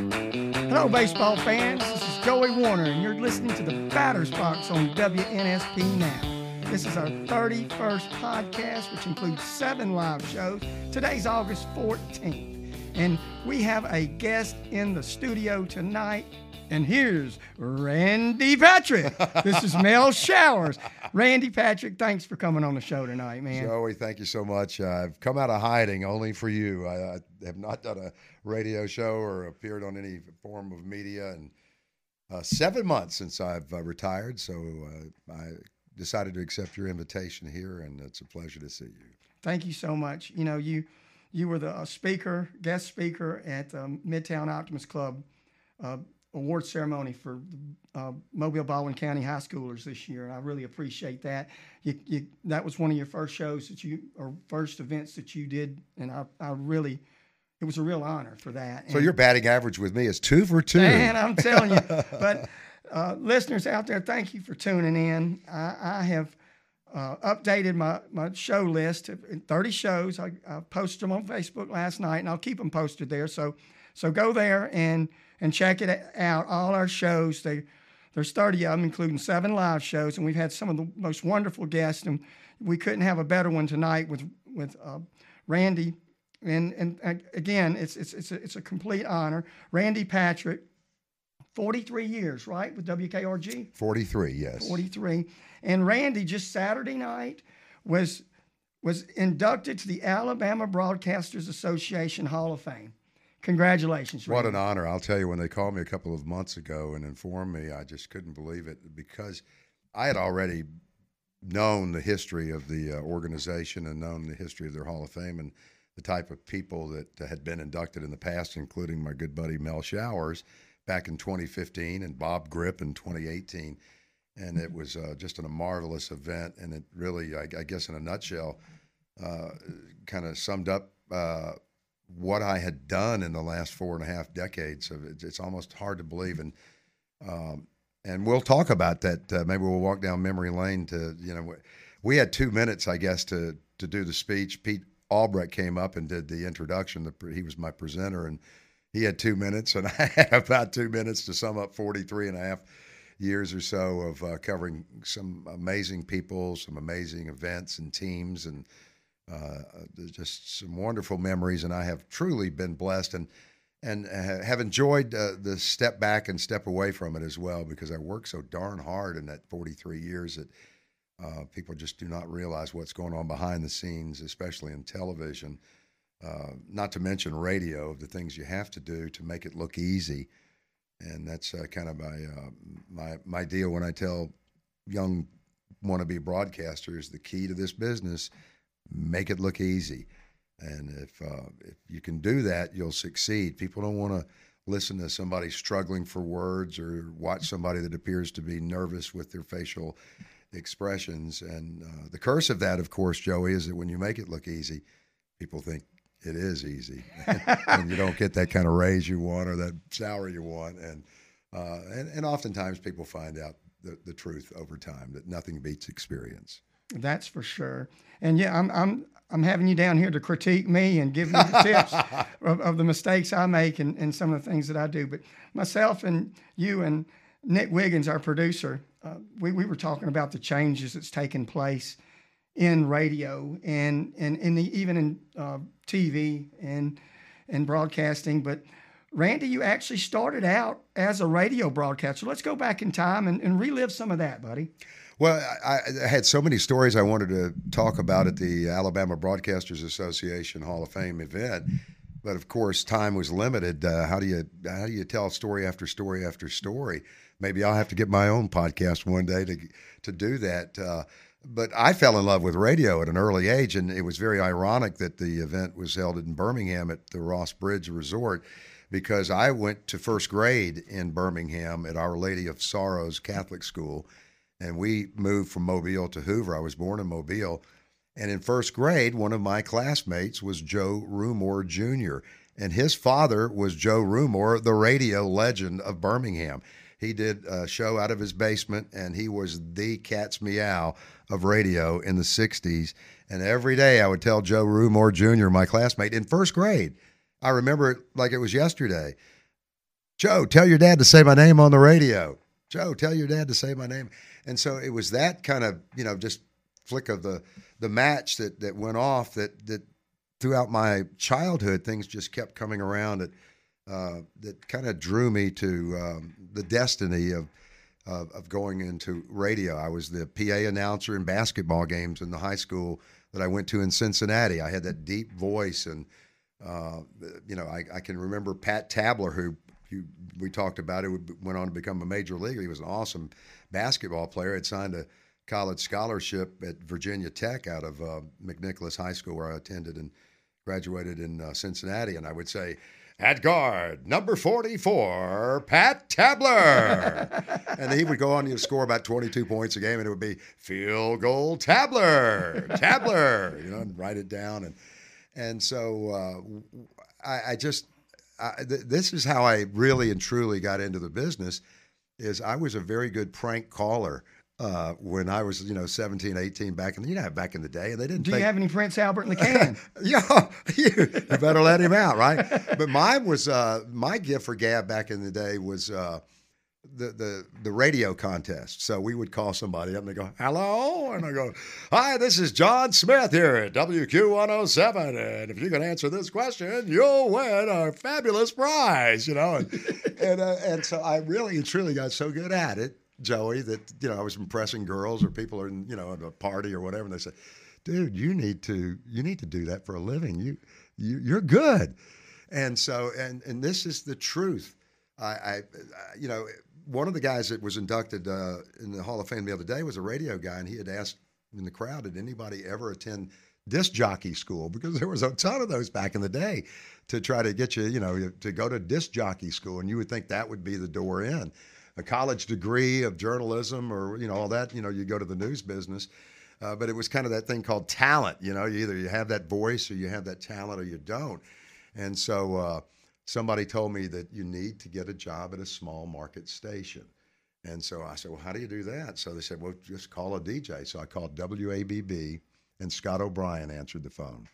Hello, baseball fans. This is Joey Warner, and you're listening to the Batter's Box on WNSP Now. This is our 31st podcast, which includes seven live shows. Today's August 14th, and we have a guest in the studio tonight. And here's Randy Patrick. This is Mel Showers. Randy Patrick, thanks for coming on the show tonight, man. Joey, thank you so much. Uh, I've come out of hiding only for you. I, I, have not done a radio show or appeared on any form of media in uh, seven months since I've uh, retired. So uh, I decided to accept your invitation here, and it's a pleasure to see you. Thank you so much. You know, you you were the uh, speaker, guest speaker at um, Midtown Optimist Club uh, award ceremony for uh, Mobile Baldwin County high schoolers this year, and I really appreciate that. You, you, that was one of your first shows that you or first events that you did, and I, I really. It was a real honor for that. So and, your batting average with me is two for two. Man, I'm telling you. but uh, listeners out there, thank you for tuning in. I, I have uh, updated my, my show list. 30 shows. I, I posted them on Facebook last night, and I'll keep them posted there. So, so go there and and check it out. All our shows, they there's 30 of them, including seven live shows, and we've had some of the most wonderful guests, and we couldn't have a better one tonight with with uh, Randy. And, and again, it's it's it's a, it's a complete honor. Randy Patrick, 43 years, right, with WKRG. 43, yes. 43, and Randy just Saturday night was was inducted to the Alabama Broadcasters Association Hall of Fame. Congratulations. What an honor. I'll tell you, when they called me a couple of months ago and informed me, I just couldn't believe it because I had already known the history of the uh, organization and known the history of their Hall of Fame and the type of people that had been inducted in the past, including my good buddy Mel Showers back in 2015 and Bob Grip in 2018. And it was uh, just a marvelous event. And it really, I, I guess, in a nutshell, uh, kind of summed up uh, what I had done in the last four and a half decades. Of it, it's almost hard to believe, and um, and we'll talk about that. Uh, maybe we'll walk down memory lane to you know. We had two minutes, I guess, to to do the speech. Pete Albrecht came up and did the introduction. He was my presenter, and he had two minutes, and I had about two minutes to sum up 43 and a half years or so of uh, covering some amazing people, some amazing events and teams, and uh, just some wonderful memories, and I have truly been blessed and and have enjoyed uh, the step back and step away from it as well because I worked so darn hard in that 43 years that uh, people just do not realize what's going on behind the scenes, especially in television. Uh, not to mention radio, the things you have to do to make it look easy, and that's uh, kind of my uh, my my deal when I tell young wannabe broadcasters the key to this business make it look easy. And if uh, if you can do that, you'll succeed. People don't want to listen to somebody struggling for words or watch somebody that appears to be nervous with their facial expressions. And uh, the curse of that, of course, Joey, is that when you make it look easy, people think it is easy, and you don't get that kind of raise you want or that salary you want. And uh, and, and oftentimes people find out the, the truth over time that nothing beats experience. That's for sure. And yeah, I'm I'm I'm having you down here to critique me and give me the tips of, of, the mistakes I make and, and some of the things that I do. But myself and you and Nick Wiggins, our producer, uh, we, we were talking about the changes that's taken place in radio and and in the even in uh, TV and and broadcasting. But Randy, you actually started out as a radio broadcaster. Let's go back in time and, and relive some of that, buddy. Well, I, I, had so many stories I wanted to talk about at the Alabama Broadcasters Association Hall of Fame event, but of course, time was limited. Uh, how do you how do you tell story after story after story? Maybe I'll have to get my own podcast one day to to do that. Uh, but I fell in love with radio at an early age, and it was very ironic that the event was held in Birmingham at the Ross Bridge Resort because I went to first grade in Birmingham at Our Lady of Sorrows Catholic School and we moved from Mobile to Hoover. I was born in Mobile. And in first grade, one of my classmates was Joe Rumore Jr., and his father was Joe Rumore, the radio legend of Birmingham. He did a show out of his basement, and he was the cat's meow of radio in the 60s. And every day I would tell Joe Rumore Jr., my classmate, in first grade, I remember it like it was yesterday. Joe, tell your dad to say my name on the radio. Joe, tell your dad to say my name. And so it was that kind of, you know, just flick of the the match that that went off that that throughout my childhood things just kept coming around that uh, that kind of drew me to um, the destiny of, of of going into radio. I was the PA announcer in basketball games in the high school that I went to in Cincinnati. I had that deep voice and uh, you know, I, I, can remember Pat Tabler, who we talked about it, went on to become a major leaguer. He was an awesome basketball player. Had signed a college scholarship at Virginia Tech out of uh, McNicholas High School, where I attended and graduated in uh, Cincinnati. And I would say, at guard, number 44, Pat Tabler. and he would go on to score about 22 points a game, and it would be field goal Tabler, Tabler, you know, and write it down. And, and so uh, I, I, just, I, th- this is how I really and truly got into the business is I was a very good prank caller uh, when I was, you know, 17, 18 back in, the, you know, back in the day, and they didn't. Do think, you have any Prince Albert in the can? yeah, you, you, better let him out, right? But mine was uh, my gift for gab back in the day was uh, the the the radio contest. So we would call somebody up and they go, "Hello," and I go, "Hi, this is John Smith here at WQ 107, and if you can answer this question, you'll win a fabulous prize." You know, and and, uh, and so I really and truly got so good at it Joey, that you know I was impressing girls or people are you know at a party or whatever, and they say, "Dude, you need to you need to do that for a living. You, you you're good." And so, and and this is the truth. I, I you know, one of the guys that was inducted uh, in the Hall of Fame the other day was a radio guy, and he had asked in the crowd, "Did anybody ever attend?" disc jockey school because there was a ton of those back in the day to try to get you, you know, to go to disc jockey school, and you would think that would be the door in a college degree of journalism or you know all that. You know, you go to the news business. Uh, but it was kind of that thing called talent. You know, either you have that voice or you have that talent or you don't. And so uh, somebody told me that you need to get a job at a small market station. And so I said, well, how do you do that? So they said, well, just call a DJ. So I called WABB, and Scott O'Brien answered the phone.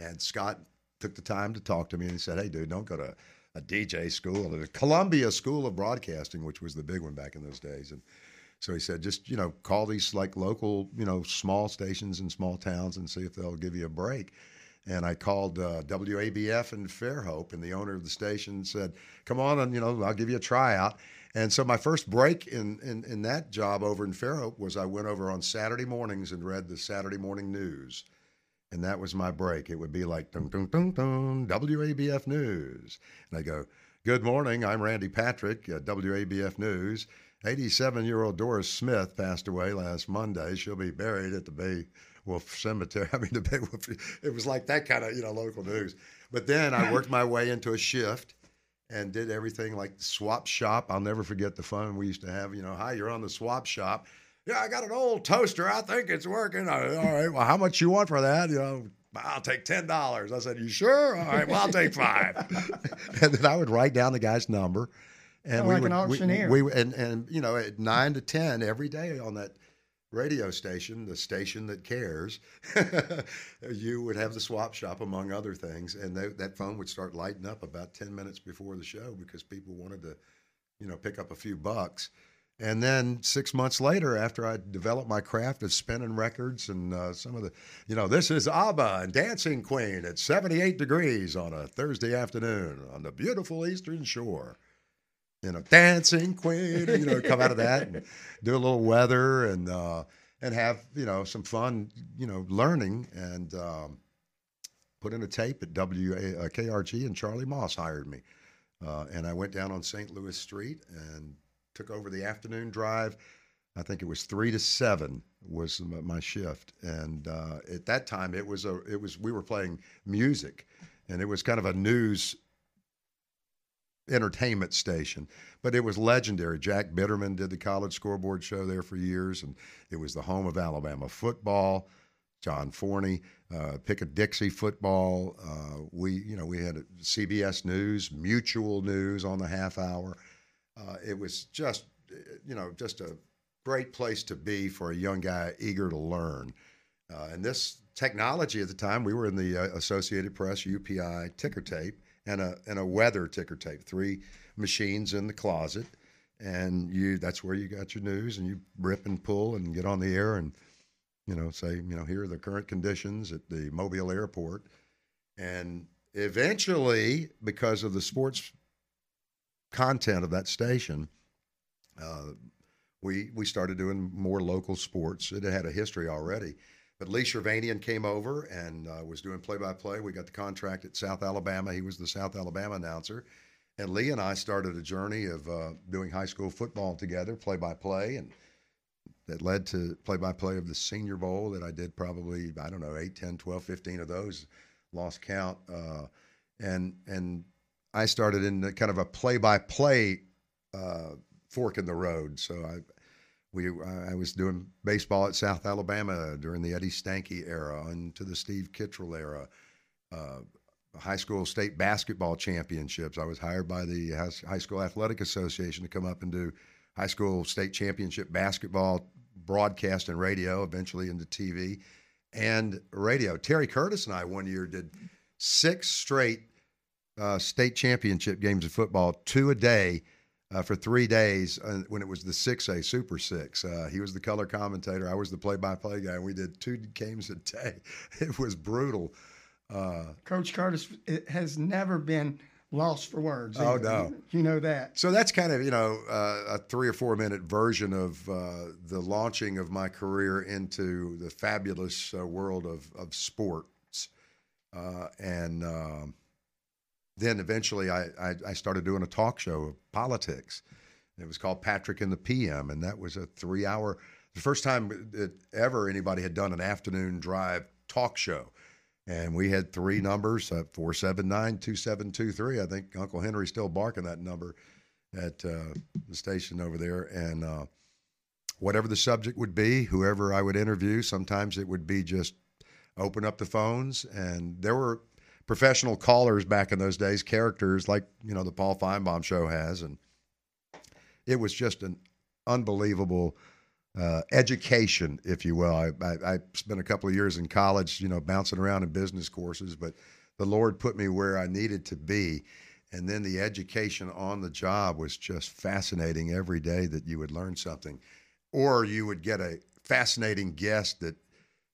And Scott took the time to talk to me and he said, hey, dude, don't go to a DJ school, the Columbia School of Broadcasting, which was the big one back in those days. And so he said, just you know, call these like local, you know, small stations in small towns and see if they'll give you a break. And I called uh, WABF in Fairhope, and the owner of the station said, "Come on, and you know, I'll give you a tryout." And so my first break in, in, in that job over in Fairhope was I went over on Saturday mornings and read the Saturday morning news and that was my break. It would be like dun dun dun dun WABF News, and I go, "Good morning, I'm Randy Patrick, uh, WABF News." 87-year-old Doris Smith passed away last Monday. She'll be buried at the Bay Wolf Cemetery. I mean, the Bay Wolf. It was like that kind of you know local news. But then I worked my way into a shift and did everything like the swap shop. I'll never forget the fun we used to have. You know, hi, you're on the swap shop yeah, I got an old toaster. I think it's working. All right. Well, how much you want for that? You know, I'll take ten dollars. I said, You sure? All right. Well, I'll take five. and then I would write down the guy's number, and oh, we like would, an auctioneer. We, we and and you know at nine to ten every day on that radio station, the station that cares, you would have the swap shop among other things, and they, that phone would start lighting up about ten minutes before the show because people wanted to, you know, pick up a few bucks. And then six months later, after I developed my craft of spinning records and uh, some of the, you know, this is ABBA and Dancing Queen at 78 degrees on a Thursday afternoon on the beautiful Eastern Shore. You know, Dancing Queen, you know, come out of that and do a little weather and uh, and have you know some fun, you know, learning and um, put in a tape at WKRG uh, and Charlie Moss hired me, uh, and I went down on St. Louis Street and took over the afternoon drive. I think it was three to seven was my shift, and uh, at that time it was a it was we were playing music, and it was kind of a news entertainment station, but it was legendary. Jack Bitterman did the college scoreboard show there for years, and it was the home of Alabama football. John Forney, uh, Pick a Dixie football. Uh, we, you know, we had CBS News, Mutual News on the half hour. Uh, it was just, you know, just a great place to be for a young guy eager to learn. Uh, and this technology at the time, we were in the uh, Associated Press UPI ticker tape, and a and a weather ticker tape. Three machines in the closet, and you that's where you got your news, and you rip and pull and get on the air and you know say you know here are the current conditions at the Mobile airport, and eventually because of the sports content of that station. Uh, we we started doing more local sports. It had a history already, but Lee Shervanian came over and uh, was doing play by play. We got the contract at South Alabama. He was the South Alabama announcer, and Lee and I started a journey of uh, doing high school football together, play by play, and that led to play by play of the Senior Bowl that I did probably I don't know 8, 10, 12, 15 of those, lost count, uh, and and I started in kind of a play by play fork in the road. So I we I was doing baseball at South Alabama during the Eddie Stanky era into the Steve Kittrell era. Uh, high school state basketball championships. I was hired by the High School Athletic Association to come up and do high school state championship basketball broadcast and radio, eventually into TV and radio. Terry Curtis and I one year did six straight uh, state championship games of football, two a day uh, for three days uh, when it was the 6A Super Six. Uh, he was the color commentator. I was the play by play guy. And we did two games a day. It was brutal. Uh, Coach Curtis has never been lost for words. Oh, no. You know that. So that's kind of, you know, uh, a three or four minute version of uh, the launching of my career into the fabulous world of, of sports. and, um, then eventually I, I, I, started doing a talk show of politics. It was called Patrick and the PM, and that was a three hour, the first time that ever anybody had done an afternoon drive talk show. And we had three numbers uh, 479 2723. I think Uncle Henry's still barking that number at uh, the station over there. And uh, whatever the subject would be, whoever I would interview, sometimes it would be just open up the phones. And there were professional callers back in those days, characters like you know the Paul Finebaum show has, and it was just an unbelievable uh, education, if you will. I, I, I, spent a couple of years in college, you know, bouncing around in business courses, but the Lord put me where I needed to be. And then the education on the job was just fascinating every day that you would learn something. Or you would get a fascinating guest that,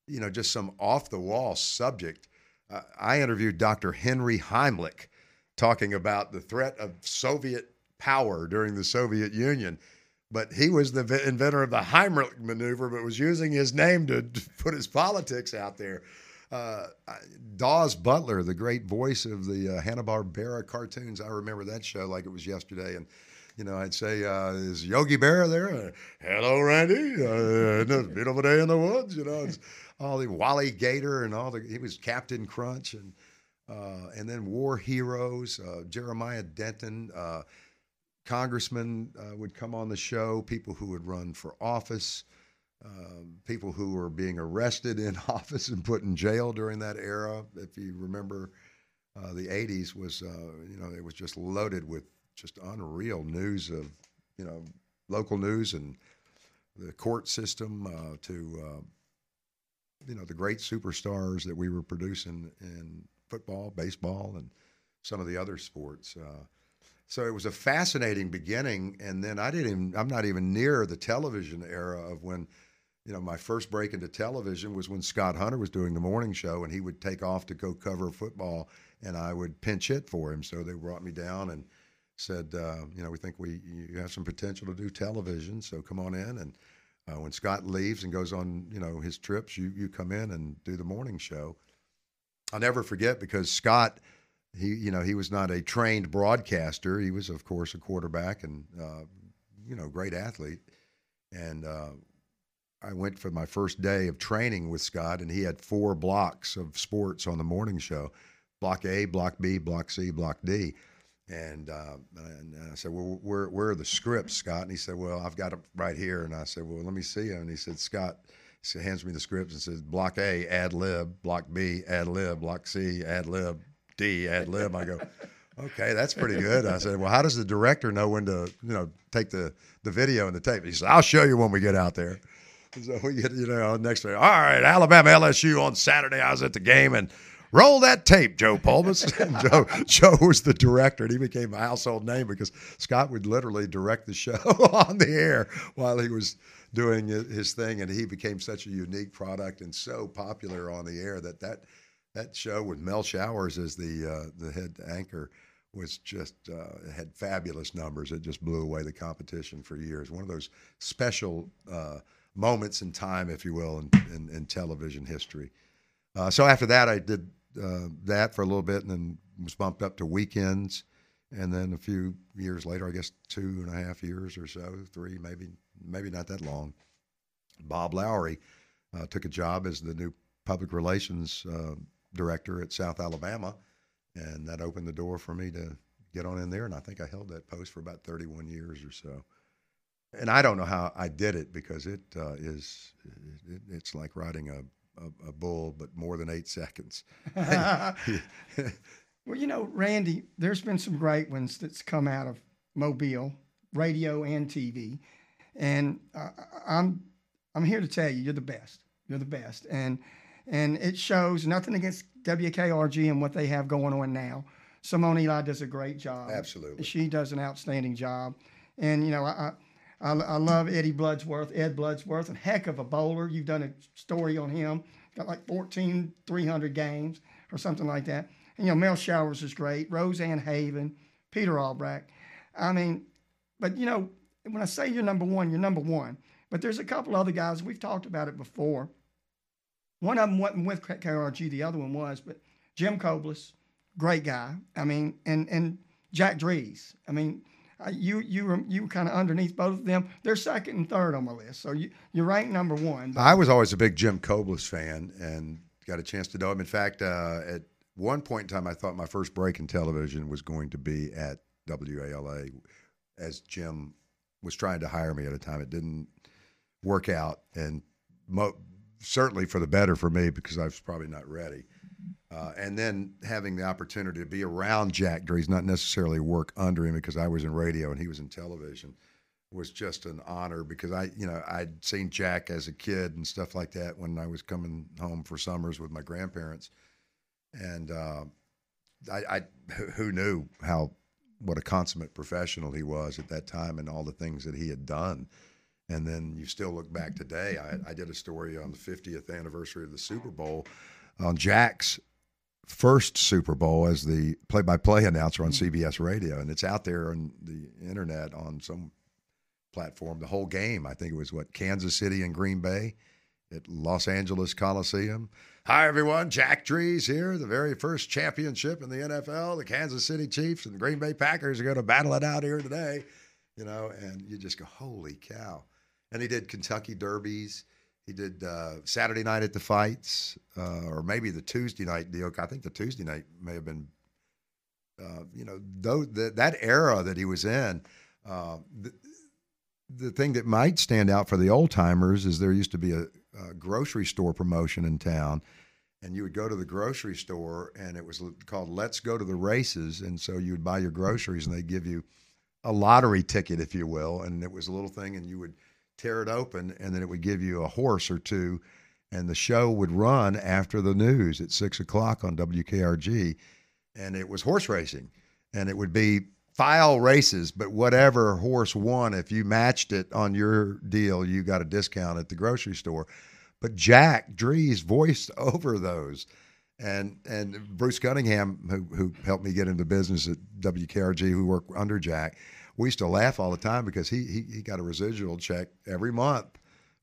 you know, just some off the wall subject uh, I interviewed Dr. Henry Heimlich talking about the threat of Soviet power during the Soviet Union. But he was the inventor of the Heimlich maneuver, but was using his name to, put his politics out there. Uh, Daws Butler, the great voice of the uh, Hanna Barbera cartoons, I remember that show like it was yesterday. And you know, I'd say, uh, "Is Yogi Bear there?" Uh, Hello, Randy. Uh, beautiful day in the woods. You know, all the Wally Gator and all the he was Captain Crunch and uh, and then war heroes uh, Jeremiah Denton, uh, congressmen uh, would come on the show, people who would run for office, um, people who were being arrested in office and put in jail during that era. If you remember, uh, the '80s was uh, you know it was just loaded with just unreal news of you know local news and the court system to you know the great superstars that we were producing in football, baseball, and some of the other sports. Uh, so it was a fascinating beginning, and then I didn't. Even, I'm not even near the television era of when, you know, my first break into television was when Scott Hunter was doing the morning show, and he would take off to go cover football, and I would pinch hit for him. So they brought me down and said, uh, you know, we think we you have some potential to do television, so come on in and uh, when Scott leaves and goes on, you know, his trips, you you come in and do the morning show. I'll never forget because Scott, he you know he was not a trained broadcaster. He was of course a quarterback and uh, you know great athlete. And uh, I went for my first day of training with Scott, and he had four blocks of sports on the morning show: Block A, Block B, Block C, Block D. And, uh, and I said, well, where, where are the scripts, Scott? And he said, well, I've got them right here. And I said, well, let me see them. And he said, Scott, he hands me the scripts and says, block A, ad lib, block B, ad lib, block C, ad lib, D, ad lib. I go, okay, that's pretty good. I said, well, how does the director know when to, you know, take the, the video and the tape? He said, I'll show you when we get out there. So we get, you know, next day, all right, Alabama LSU on Saturday. I was at the game and roll that tape, Joe Pulvis. Joe, Joe was the director, and he became a household name because Scott would literally direct the show on the air while he was doing his thing, and he became such a unique product and so popular on the air that that that show with Mel Showers as the uh, the head anchor was just uh, had fabulous numbers. It just blew away the competition for years. One of those special uh, moments in time, if you will, in, in, in television history. Uh, so after that, I did uh, that for a little bit, and then was bumped up to weekends. And then a few years later, I guess two and a half years or so, three, maybe maybe not that long. Bob Lowry uh, took a job as the new public relations uh, director at South Alabama, and that opened the door for me to get on in there. And I think I held that post for about 31 years or so. And I don't know how I did it because it uh, is it, it's like riding a, a, a, bull, but more than eight seconds. well, you know, Randy, there's been some great ones that's come out of Mobile, radio and TV, and uh, I'm I'm here to tell you, you're the best. You're the best, and and it shows. Nothing against WKRG and what they have going on now. Simone Eli does a great job. Absolutely, she does an outstanding job, and you know I. I, I love Eddie Bloodsworth, Ed Bloodsworth, a heck of a bowler. You've done a story on him. Got like 14, 300 games or something like that. And, you know, Mel Showers is great. Roseanne Haven, Peter Albrecht. I mean, but, you know, when I say you're number one, you're number one. But there's a couple other guys, we've talked about it before. One of them wasn't with KRG, the other one was, but Jim Kobles, great guy. I mean, and and Jack Drees. I mean, you you were you kind of underneath both of them. They're second and third on my list, so you you're ranked number one. I was always a big Jim Kobles fan, and got a chance to know him. In fact, uh, at one point in time, I thought my first break in television was going to be at WALA, as Jim was trying to hire me at a time. It didn't work out, and mo- certainly for the better for me because I was probably not ready. Uh, and then having the opportunity to be around Jack Drees, not necessarily work under him because I was in radio and he was in television, was just an honor because I, you know, I'd seen Jack as a kid and stuff like that when I was coming home for summers with my grandparents, and uh, I, I, who knew how what a consummate professional he was at that time and all the things that he had done. And then you still look back today. I, I did a story on the 50th anniversary of the Super Bowl on Jack's first Super Bowl as the play-by-play announcer on mm-hmm. CBS Radio, and it's out there on the internet on some platform. The whole game, I think it was what Kansas City and Green Bay at Los Angeles Coliseum. Hi, everyone. Jack Drees here. The very first championship in the NFL. The Kansas City Chiefs and the Green Bay Packers are going to battle it out here today. You know, and you just go, holy cow. And he did Kentucky Derbies. He did uh, Saturday night at the fights, uh, or maybe the Tuesday night deal. I think the Tuesday night may have been, uh, you know, though the, that era that he was in. Uh, the, the thing that might stand out for the old timers is there used to be a, a, grocery store promotion in town, and you would go to the grocery store, and it was called "Let's Go to the Races," and so you would buy your groceries, and they give you a lottery ticket, if you will, and it was a little thing, and you would tear it open, and then it would give you a horse or two, and the show would run after the news at six o'clock on WKRG, and it was horse racing, and it would be file races, but whatever horse won, if you matched it on your deal, you got a discount at the grocery store. But Jack Drees voiced over those. And and Bruce Cunningham, who, who helped me get into business at WKRG, who worked under Jack, we used to laugh all the time because he, he, he got a residual check every month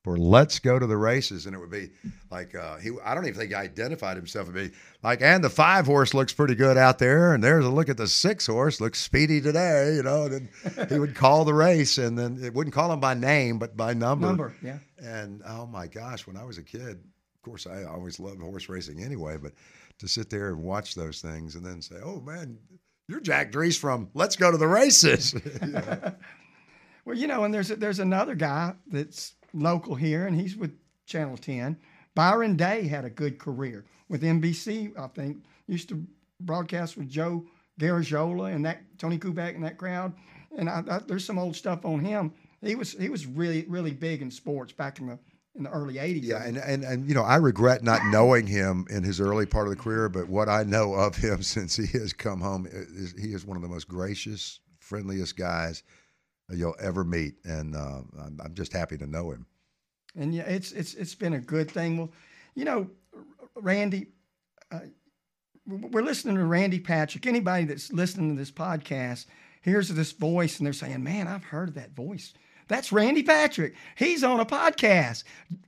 for let's go to the races. And it would be like, uh, he, I don't even think he identified himself. It'd be like, and the five horse looks pretty good out there. And there's a look at the six horse, looks speedy today, you know. And then he would call the race and then it wouldn't call him by name, but by number. Number, yeah. And oh my gosh, when I was a kid, of course, I always loved horse racing anyway, but to sit there and watch those things and then say, oh man, you're Jack Drees from Let's Go to the Races. well, you know, and there's there's another guy that's local here, and he's with Channel 10. Byron Day had a good career with NBC. I think used to broadcast with Joe Garagiola and that Tony Kubek and that crowd. And I, I, there's some old stuff on him. He was he was really really big in sports back in the in the early '80s. Yeah, and, and and you know, I regret not knowing him in his early part of the career, but what I know of him since he has come home, is, he is one of the most gracious, friendliest guys you'll ever meet, and uh, I'm, I'm just happy to know him. And yeah, it's it's it's been a good thing. Well, you know, Randy, uh, we're listening to Randy Patrick. Anybody that's listening to this podcast hears this voice and they're saying, "Man, I've heard that voice." That's Randy Patrick. He's on a podcast.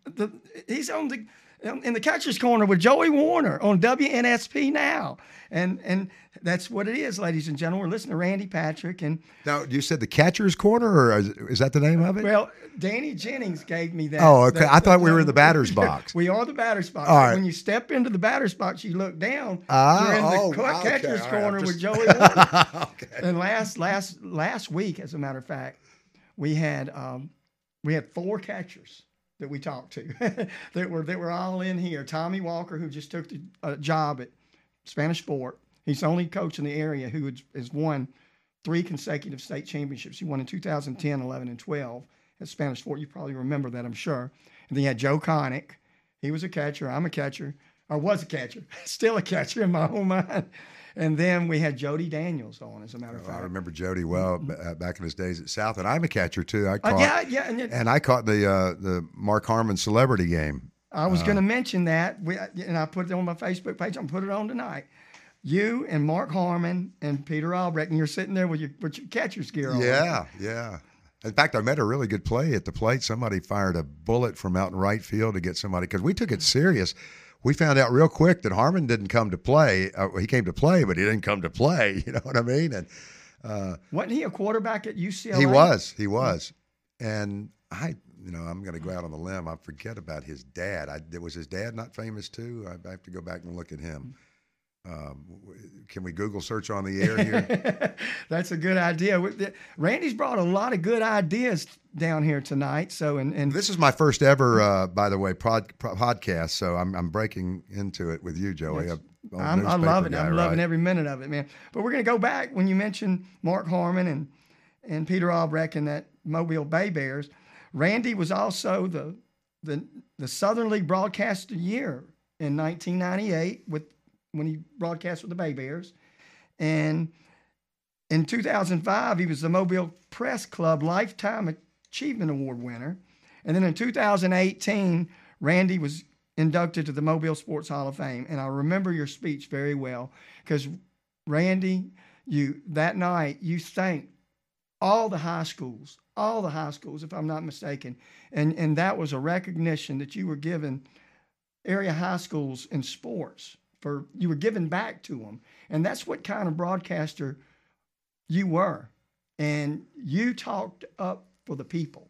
The, he's on the in the catcher's corner with Joey Warner on WNSP now, and and that's what it is, ladies and gentlemen. We're listening to Randy Patrick, and now you said the catcher's corner, or is, is that the name of it? Well, Danny Jennings gave me that. Oh, okay. I thought we were in the batter's box. we are the batter's box. All right. When you step into the batter's box, you look down. Ah, you're in the oh, ca- okay. catcher's corner I'm with Joey Warner. okay. And last last last week, as a matter of fact, we had um, we had four catchers that we talked to that were that were all in here. Tommy Walker, who just took the uh, job at Spanish Fort, he's the only coach in the area who has, won three consecutive state championships. He won in 2010, 11, and 12 at Spanish Fort. You probably remember that, I'm sure. And then you had Joe Connick. He was a catcher. I'm a catcher. I was a catcher. Still a catcher in my own mind. And then we had Jody Daniels on, as a matter of I fact. I remember Jody well uh, back in his days at South, and I'm a catcher too. I Uh, yeah, yeah, and it, and I caught the uh, the Mark Harmon celebrity game. I was going to mention that, we, and I put it on my Facebook page. I'm put it on tonight. You and Mark Harmon and Peter Albrecht, and you're sitting there with your with your catcher's gear on. Yeah, yeah. In fact, I met a really good play at the plate. Somebody fired a bullet from out in right field to get somebody because we took it serious. We found out real quick that Harmon didn't come to play. Uh, he came to play, but he didn't come to play. You know what I mean? And uh, Wasn't he a quarterback at UCLA? he was, he was. And I, you know, I'm going to go out on the limb. I forget about his dad. I, was his dad not famous too? I, I have to go back and look at him. Um, can we Google search on the air here? That's a good idea. Randy's brought a lot of good ideas down here tonight. So, and, and This is my first ever, uh, by the way, pod, podcast. So I'm, I'm breaking into it with you, Joey. A I'm, I love it. guy, I'm loving every minute of it, man. But we're going to go back when you mentioned Mark Harmon and and Peter Albrecht and that Mobile Bay Bears. Randy was also the the the Southern League Broadcaster Year in 1998 with when he broadcast with the Bay Bears, and in 2005 he was the Mobile Press Club Lifetime Achievement Award winner, and then in 2018 Randy was inducted to the Mobile Sports Hall of Fame. And I remember your speech very well because Randy, you that night you thanked all the high schools, all the high schools, if I'm not mistaken, and and that was a recognition that you were given area high schools in sports for you were giving back to them, and that's what kind of broadcaster you were, and you talked up for the people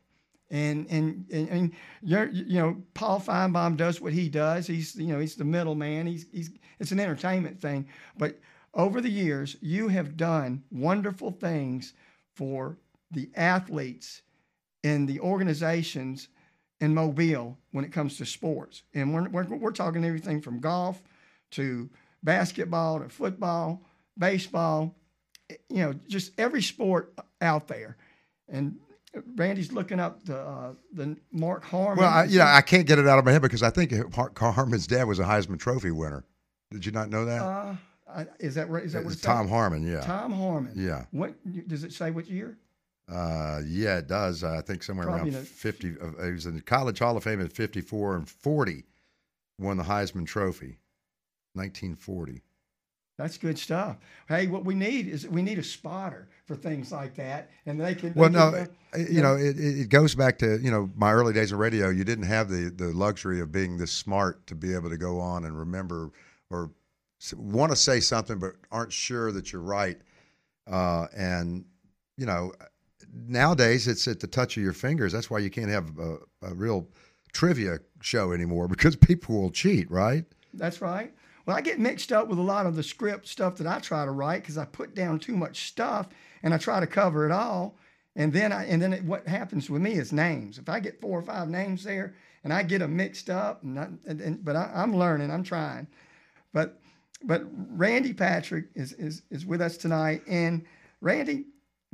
and and and, and you know Paul Finebaum does what he does. He's you know he's the middleman. He's he's it's an entertainment thing. But over the years, you have done wonderful things for the athletes and the organizations in Mobile when it comes to sports. And we're we're, we're talking everything from golf to basketball to football, baseball. You know, just every sport out there. And Randy's looking up the uh, the Mark Harmon. Well, I, know, I can't get it out of my head because I think Har- Harmon's dad was a Heisman Trophy winner. Did you not know that? uh, I- is that right? Is that what it's it's Tom Harmon, yeah. Tom Harmon. Yeah. What does it say? What year? Uh, yeah, it does. I think somewhere Probably around. 50. Uh, he was in the College Hall of Fame at 54 and 40, won the Heisman Trophy, 1940. That's good stuff. Hey, what we need is we need a spotter for things like that, and they can. Well, can, no, uh, uh, you know, it, it it goes back to you know my early days in radio. You didn't have the the luxury of being this smart to be able to go on and remember or want to say something but aren't sure that you're right. Uh, and you know, nowadays it's at the touch of your fingers. That's why you can't have a, a real trivia show anymore because people will cheat, right? That's right. Well, I get mixed up with a lot of the script stuff that I try to write because I put down too much stuff and I try to cover it all. And then I and then it, what happens with me is names. If I get four or five names there and I get them mixed up, and, I, and, and but I, I'm learning, I'm trying. But but Randy Patrick is is is with us tonight, and Randy,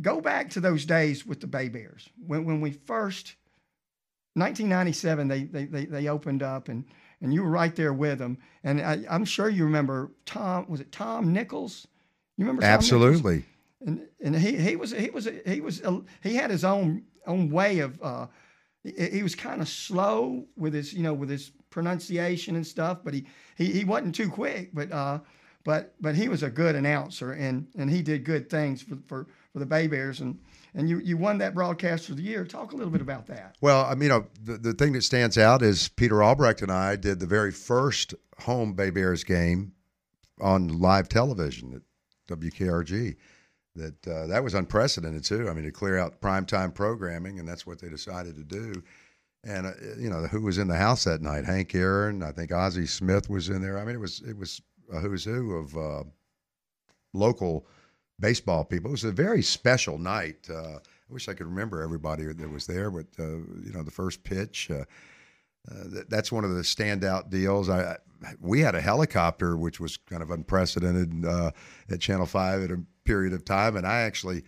go back to those days with the Bay Bears when when we first 1997 they, they they they opened up and and you were right there with him. And I, I'm sure you remember Tom. Was it Tom Nichols? You remember? Tom Nichols? Absolutely. and and he he was he was he was he had his own own way of uh, he, he was kind of slow with his you know with his pronunciation and stuff, but he he, he wasn't too quick, but uh, but but he was a good announcer and and he did good things for for, for the Bay Bears and. And you, you won that broadcaster of the year. Talk a little bit about that. Well, I mean, you know, the, the thing that stands out is Peter Albrecht and I did the very first home Bay Bears game on live television at WKRG that uh, that was unprecedented too. I mean, to clear out primetime programming, and that's what they decided to do. And uh, you know, who was in the house that night? Hank Aaron, I think Ozzie Smith was in there. I mean, it was it was a who's who of uh, local baseball people. It was a very special night. Uh, I wish I could remember everybody that was there, but uh, you know, the first pitch. Uh, that, that's one of the standout deals. I, we had a helicopter, which was kind of unprecedented at Channel Five at a period of time. And I actually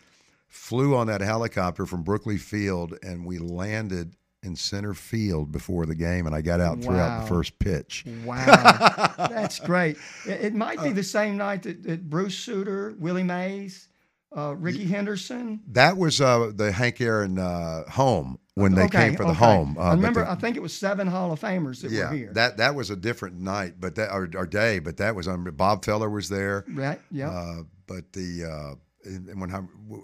flew on that helicopter from Brookley Field and we landed in center field before the game and I got out throughout the first pitch. Wow, that's great. It, it might be the same night that, that Bruce Sutter, Willie Mays, uh, Rickey Henderson. That was uh, the Hank Aaron uh, home when they Okay, came for the okay. home. Uh, I remember. the- I think it was seven Hall of Famers that yeah, were here. that that was a different night, but that or, or day, but that was on. Bob Feller was there. right. Yeah. Uh, but the uh, and when I,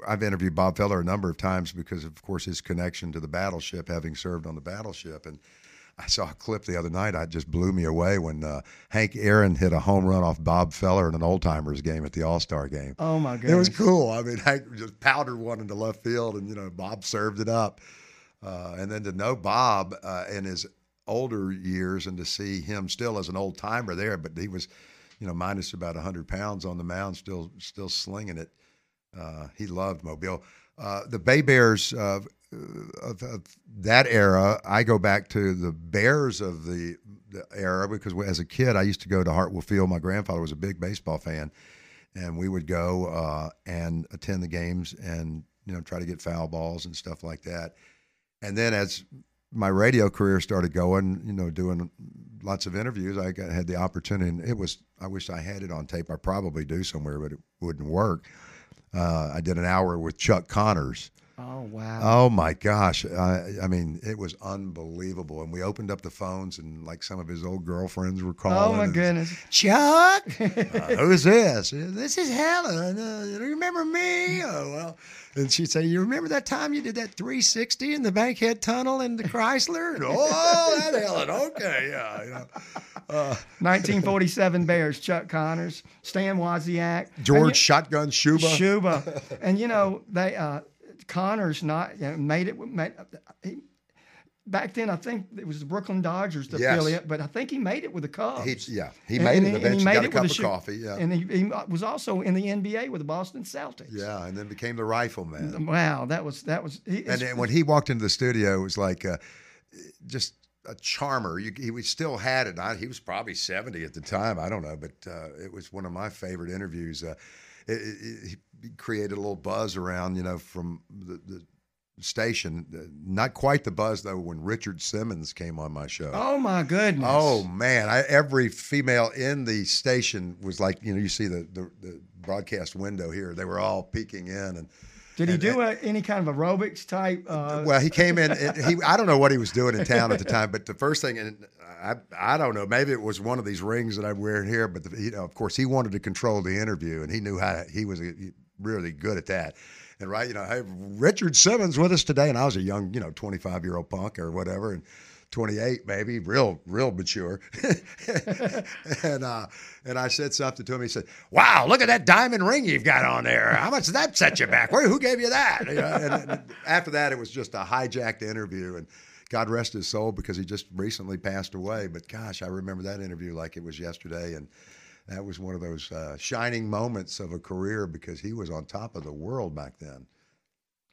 I've interviewed Bob Feller a number of times because, of course, his connection to the battleship, having served on the battleship, and I saw a clip the other night. I just blew me away when uh, Hank Aaron hit a home run off Bob Feller in an old timers game at the All Star game. oh my god, It was cool. I mean, Hank just powdered one into left field, and you know Bob served it up. Uh, and then to know Bob uh, in his older years, and to see him still as an old timer there, but he was, you know, minus about hundred pounds on the mound, still still slinging it. Uh, he loved Mobile. Uh, the Bay Bears uh, of, of that era, I go back to the Bears of the, the era because as a kid, I used to go to Hartwell Field. My grandfather was a big baseball fan, and we would go uh, and attend the games and you know try to get foul balls and stuff like that. And then as my radio career started going, you know, doing lots of interviews, I got, had the opportunity, and it was I wish I had it on tape. I probably do somewhere, but it wouldn't work. Uh, I did an hour with Chuck Connors. Oh wow. Oh my gosh! I, I mean, it was unbelievable. And we opened up the phones, and like some of his old girlfriends were calling. oh my goodness. Chuck, uh, who's this? This is Helen. Uh, you remember me? Oh well. And she'd say, "You remember that time you did that 360 in the Bankhead Tunnel in the Chrysler?" And, oh, that Helen. Okay, yeah. You know. uh, 1947 Bears. Chuck Connors, Stan Wozniak, George you- Shotgun Shuba. Shuba, and you know they uh, Connors not you know, made it. Made, he, back then, I think it was the Brooklyn Dodgers, the Yes. affiliate, but I think he made it with the Cubs. He, yeah, he And- made and it eventually. made got a it cup with of coffee. Yeah, And he, he was also in the NBA with the Boston Celtics. yeah, and then became the Rifleman. Wow, that was that was. He, And then when he walked into the studio, it was like uh, just a charmer. You, he still had it. I, he was probably seventy at the time. I don't know, but uh, it was one of my favorite interviews. Uh, it, it, he created a little buzz around, you know, from the, the station. Uh, Not quite the buzz though when Richard Simmons came on my show. oh my goodness. Oh man! I, every female in the station was like, you know, you see the, the, the broadcast window here. They were all peeking in, and did he and- do a, any kind of aerobics type? Uh, well, he came in. He I don't know what he was doing in town at the time, but the first thing, and I I don't know, maybe it was one of these rings that I'm wearing here, but the, you know, of course, he wanted to control the interview, and he knew how he was really good at that. And right, you know, hey, Richard Simmons with us today, and I was a young, you know, 25 year old punk or whatever, and 28 maybe, real real mature. and uh, and I said something to him. He said, "Wow, look at that diamond ring you've got on there. How much that set you back? Where, who gave you that?" You know, and, and after that, it was just a hijacked interview, and God rest his soul because he just recently passed away. But gosh, I remember that interview like it was yesterday, and that was one of those uh, shining moments of a career because he was on top of the world back then.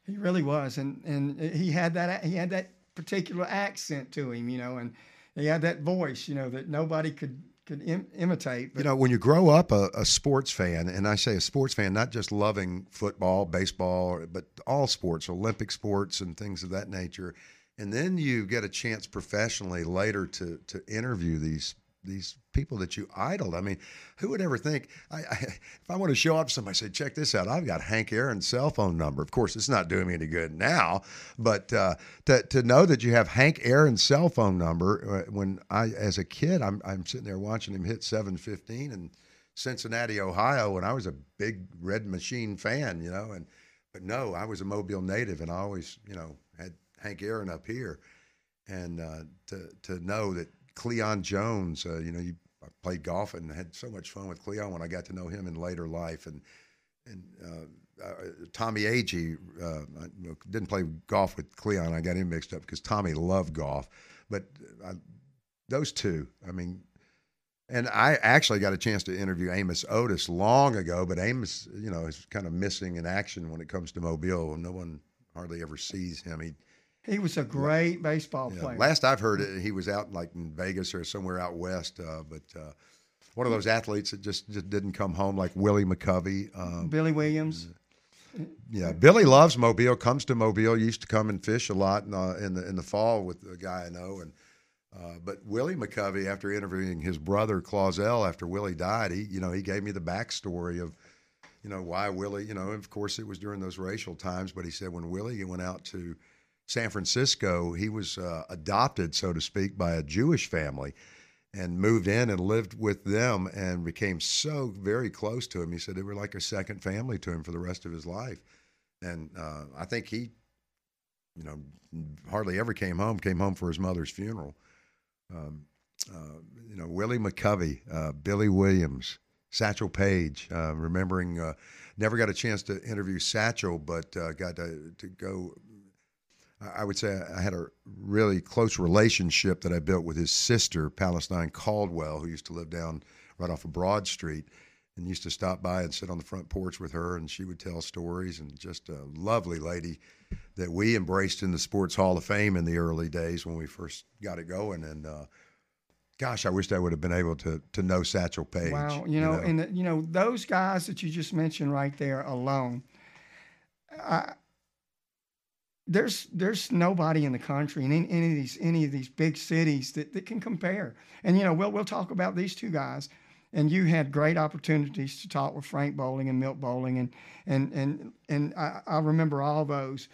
He really was, and and he had that he had that particular accent to him, you know, and he had that voice, you know, that nobody could could Im- imitate. But You know, when you grow up a, a sports fan, and I say a sports fan, not just loving football, baseball, but all sports, Olympic sports, and things of that nature, and then you get a chance professionally later to to interview these these people that you idled. I mean, who would ever think? I, I, if I want to show up to somebody, say, check this out. I've got Hank Aaron's cell phone number. Of course, it's not doing me any good now, but uh, to to know that you have Hank Aaron's cell phone number uh, when I, as a kid, I'm I'm sitting there watching him hit 715 in Cincinnati, Ohio, and I was a big Red Machine fan, you know, and but no, I was a Mobile native, and I always, you know, had Hank Aaron up here, and uh, to to know that Cleon Jones, uh, you know, you I played golf and had so much fun with Cleon when I got to know him in later life, and and uh, uh, Tommy Agee uh, didn't play golf with Cleon. I got him mixed up because Tommy loved golf, but I, those two, I mean. And I actually got a chance to interview Amos Otis long ago, but Amos, you know, is kind of missing in action when it comes to Mobile. No one hardly ever sees him. He he was a great baseball yeah, player. Last I've heard, it, he was out like in Vegas or somewhere out west. Uh, but uh, one of those athletes that just, just didn't come home, like Willie McCovey. Um, Billy Williams. Yeah, Billy loves Mobile. Comes to Mobile. Used to come and fish a lot in, uh, in the in the fall with a guy I know. And uh, but Willie McCovey, after interviewing his brother Clausell after Willie died, he you know he gave me the backstory of you know why Willie. You know, of course it was during those racial times, but he said when Willie went out to San Francisco, he was uh, adopted, so to speak, by a Jewish family and moved in and lived with them and became so very close to him. He said they were like a second family to him for the rest of his life. And uh, I think he, you know, hardly ever came home, came home for his mother's funeral. Um, uh, you know, Willie McCovey, uh, Billy Williams, Satchel Paige, uh, remembering, uh, never got a chance to interview Satchel, but uh, got to, to go I would say I had a really close relationship that I built with his sister, Palestine Caldwell, who used to live down right off of Broad Street and used to stop by and sit on the front porch with her, and she would tell stories. And just a lovely lady that we embraced in the Sports Hall of Fame in the early days when we first got it going. And uh, gosh, I wish I would have been able to to know Satchel Paige. Wow, you know, you know? and the, you know those guys that you just mentioned right there alone. I, there's there's nobody in the country in any, any, of these any of these big cities that, that can compare. And you know, we'll we'll talk about these two guys. And you had great opportunities to talk with Frank Bolling and Milt Bolling, and and and and I, I remember all those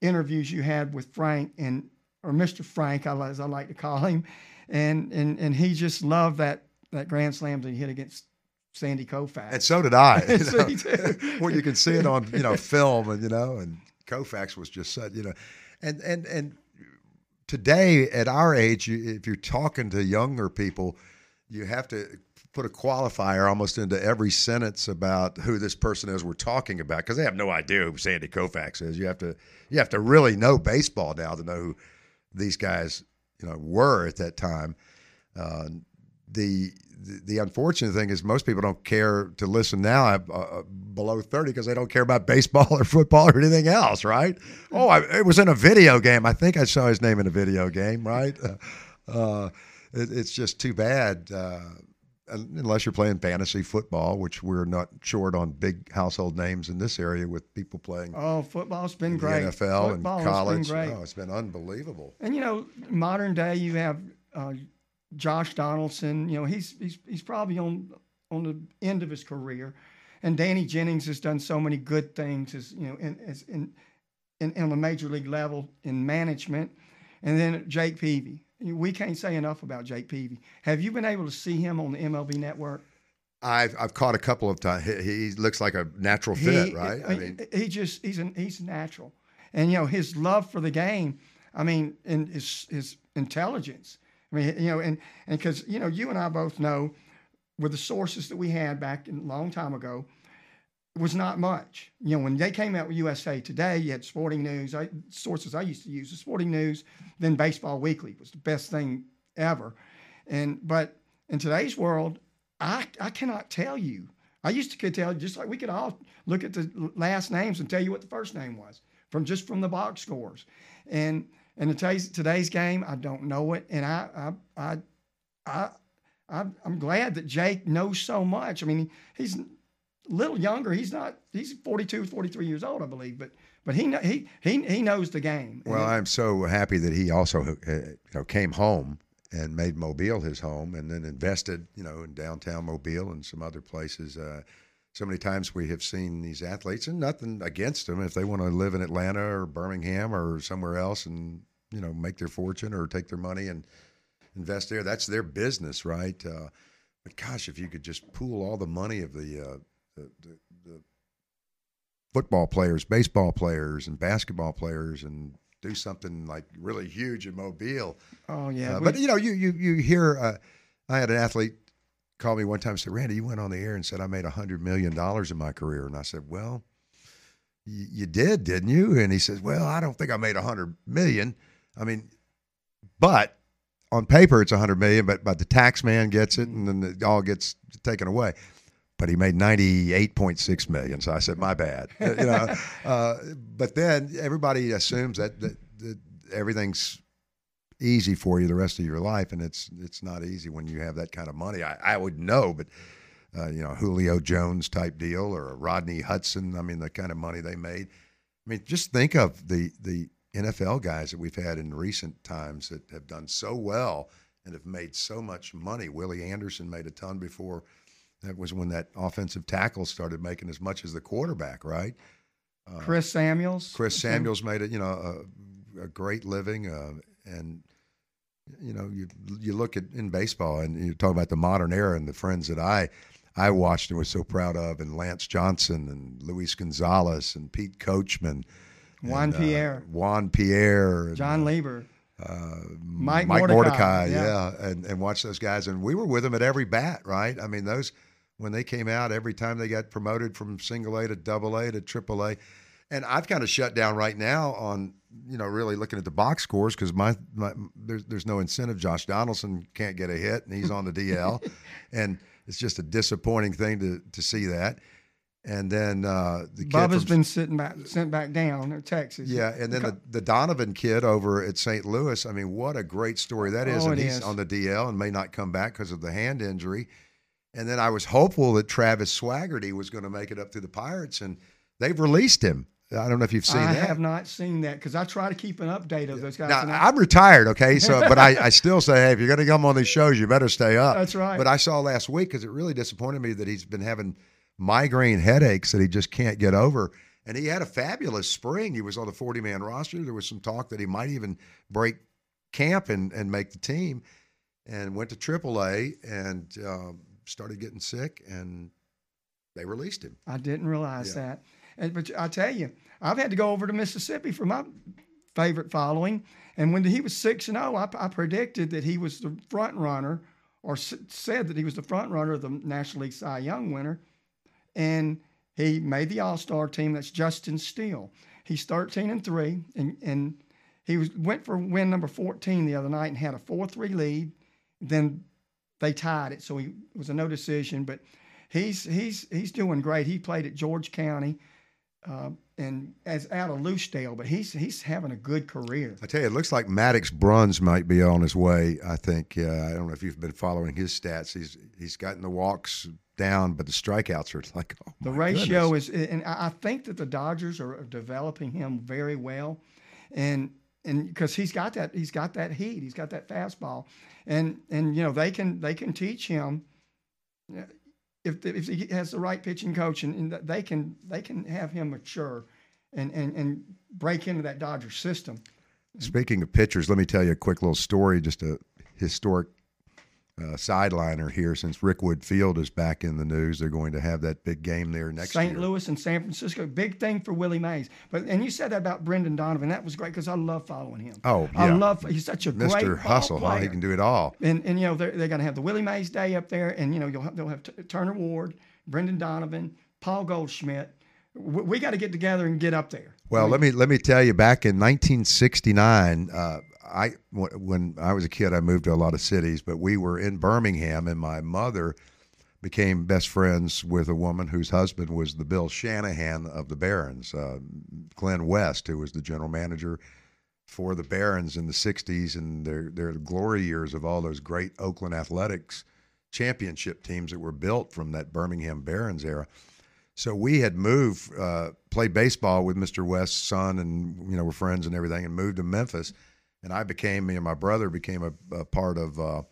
interviews you had with Frank and or Mr. Frank, as I like to call him, and and and he just loved that that grand slam that he hit against Sandy Koufax. And so did I. You know? well, you can see it on you know film, and you know, and Koufax was just such, you know, and and and today at our age, if you're talking to younger people, you have to put a qualifier almost into every sentence about who this person is we're talking about because they have no idea who Sandy Koufax is. You have to you have to really know baseball now to know who these guys you know were at that time. Uh, the the unfortunate thing is most people don't care to listen now uh, uh below 30 because they don't care about baseball or football or anything else, right? Oh, I, it was in a video game. I think I saw his name in a video game, right? Uh, it, it's just too bad. Uh, unless you're playing fantasy football, which we're not short on big household names in this area with people playing. Oh, football's been great. NFL Football and college. Oh, it's been unbelievable. And you know, modern day, you have uh, Josh Donaldson, you know, he's he's he's probably on on the end of his career, and Danny Jennings has done so many good things as you know, in as in, in, on a major league level in management, and then Jake Peavy. We can't say enough about Jake Peavy. Have you been able to see him on the MLB Network? I've I've caught a couple of times. He, he looks like a natural fit, he, right? I mean, he just he's an he's natural, and you know his love for the game. I mean, and his his intelligence. I mean, you know, and and because you know, you and I both know, with the sources that we had back in, a long time ago, was not much. You know, when they came out with USA Today, you had Sporting News. I, sources I used to use the Sporting News, then Baseball Weekly was the best thing ever. And but in today's world, I I cannot tell you. I used to could tell just like we could all look at the last names and tell you what the first name was from just from the box scores. And and today's today's game, I don't know it, and I I I, I, I am glad that Jake knows so much. I mean, he's a little younger. He's not. He's 42, 43 years old, I believe. But but he he he he knows the game. Well, I'm so happy that he also uh, you know came home and made Mobile his home, and then invested you know in downtown Mobile and some other places. Uh, so many times we have seen these athletes, and nothing against them if they want to live in Atlanta or Birmingham or somewhere else, and you know make their fortune or take their money and invest there. That's their business, right? Uh, but gosh, if you could just pool all the money of the, uh, the, the, the football players, baseball players, and basketball players, and do something like really huge in Mobile. oh yeah, Uh, but you know, you you you hear. Uh, I had an athlete call me one time and said, "Randy, you went on the air and said I made a hundred million dollars in my career," and I said, "Well." You did, didn't you? And he says, "Well, I don't think I made a hundred million. I mean, but on paper it's a hundred million, but but the tax man gets it, and then it all gets taken away. But he made ninety eight point six million. So I said, my bad. you know, uh, but then everybody assumes that, that, that everything's easy for you the rest of your life, and it's it's not easy when you have that kind of money. I, I would know, but uh, you know, Julio Jones type deal or a Rodney Hudson. I mean, the kind of money they made. I mean, just think of the the NFL guys that we've had in recent times that have done so well and have made so much money. Willie Anderson made a ton before. That was when that offensive tackle started making as much as the quarterback, right? Chris Samuels. Chris Samuels made it, you know, a, a great living, uh, and you know, you you look at in baseball, and you talk about the modern era and the friends that I I watched and was so proud of, and Lance Johnson and Luis Gonzalez and Pete Coachman, Juan and, uh, Pierre, Juan Pierre, Jon Lieber. uh, Mike Mike Mordecai, Mordecai, yeah. yeah, and and watch those guys, and we were with them at every bat, right? I mean, those when they came out, every time they got promoted from single A to double A to triple A, and I've kind of shut down right now on you know really looking at the box scores because my, my there's there's no incentive. Josh Donaldson can't get a hit, and he's on the DL, and it's just a disappointing thing to to see that. And then uh, the kid Bubba's from- been sitting back, sent back down in Texas. yeah, and then the, the Donovan kid over at St. Louis. I mean, what a great story that is. Oh, and he's is. on the DL and may not come back because of the hand injury. And then I was hopeful that Travis Swaggerty was going to make it up to the Pirates, and they've released him. I don't know if you've seen I that. I have not seen that because I try to keep an update of those guys. Now I- I'm retired, okay. So, but I, I still say, hey, if you're going to come on these shows, you better stay up. That's right. But I saw last week because it really disappointed me that he's been having migraine headaches that he just can't get over. And he had a fabulous spring. He was on the 40 man roster. There was some talk that he might even break camp and, and make the team. And went to AAA and um, started getting sick, and they released him. I didn't realize Yeah. that. And, but I tell you, I've had to go over to Mississippi for my favorite following. And when he was six and zero, I, I predicted that he was the front runner, or s- said that he was the front runner of the National League Cy Young winner. And he made the All Star team. That's Justin Steele. He's thirteen and three, and and he was went for win number fourteen the other night and had a four three lead. Then they tied it, so he it was a no decision. But he's he's he's doing great. He played at George County, uh, and as out of Lucedale, but he's he's having a good career. I tell you, it looks like Maddux Bruns might be on his way. I think. Uh, I don't know if you've been following his stats. He's he's gotten the walks down, but the strikeouts are like oh The ratio goodness. is, and I I think that the Dodgers are developing him very well, and and because he's got that he's got that heat, he's got that fastball, and and you know they can they can teach him. If, if he has the right pitching coach and, and they can they can have him mature, and, and, and break into that Dodger system. Speaking of pitchers, let me tell you a quick little story, just a historic uh, sideliner here. Since Rickwood Field is back in the news, they're going to have that big game there next year. St. year. Louis and San Francisco, big thing for Willie Mays. But and you said that about Brendan Donovan. That was great because I love following him. Oh, I love he's such a Mr. ball Hustle, huh? He can do it all. And and you know they're they're going to have the Willie Mays Day up there, and you know you'll have, they'll have T- Turner Ward, Brendan Donovan, Paul Goldschmidt. We, we got to get together and get up there. Well, let me let me tell you. Back in 1969, uh, I when I was a kid, I moved to a lot of cities, but we were in Birmingham, and my mother became best friends with a woman whose husband was the Bill Shanahan of the Barons, uh, Glenn West, who was the general manager for the Barons in the 60s and their their glory years of all those great Oakland Athletics championship teams that were built from that Birmingham Barons era. So we had moved, uh, played baseball with Mr. West's son, and you know we're friends and everything, and moved to Memphis. And I became, me and my brother became a, a part of uh,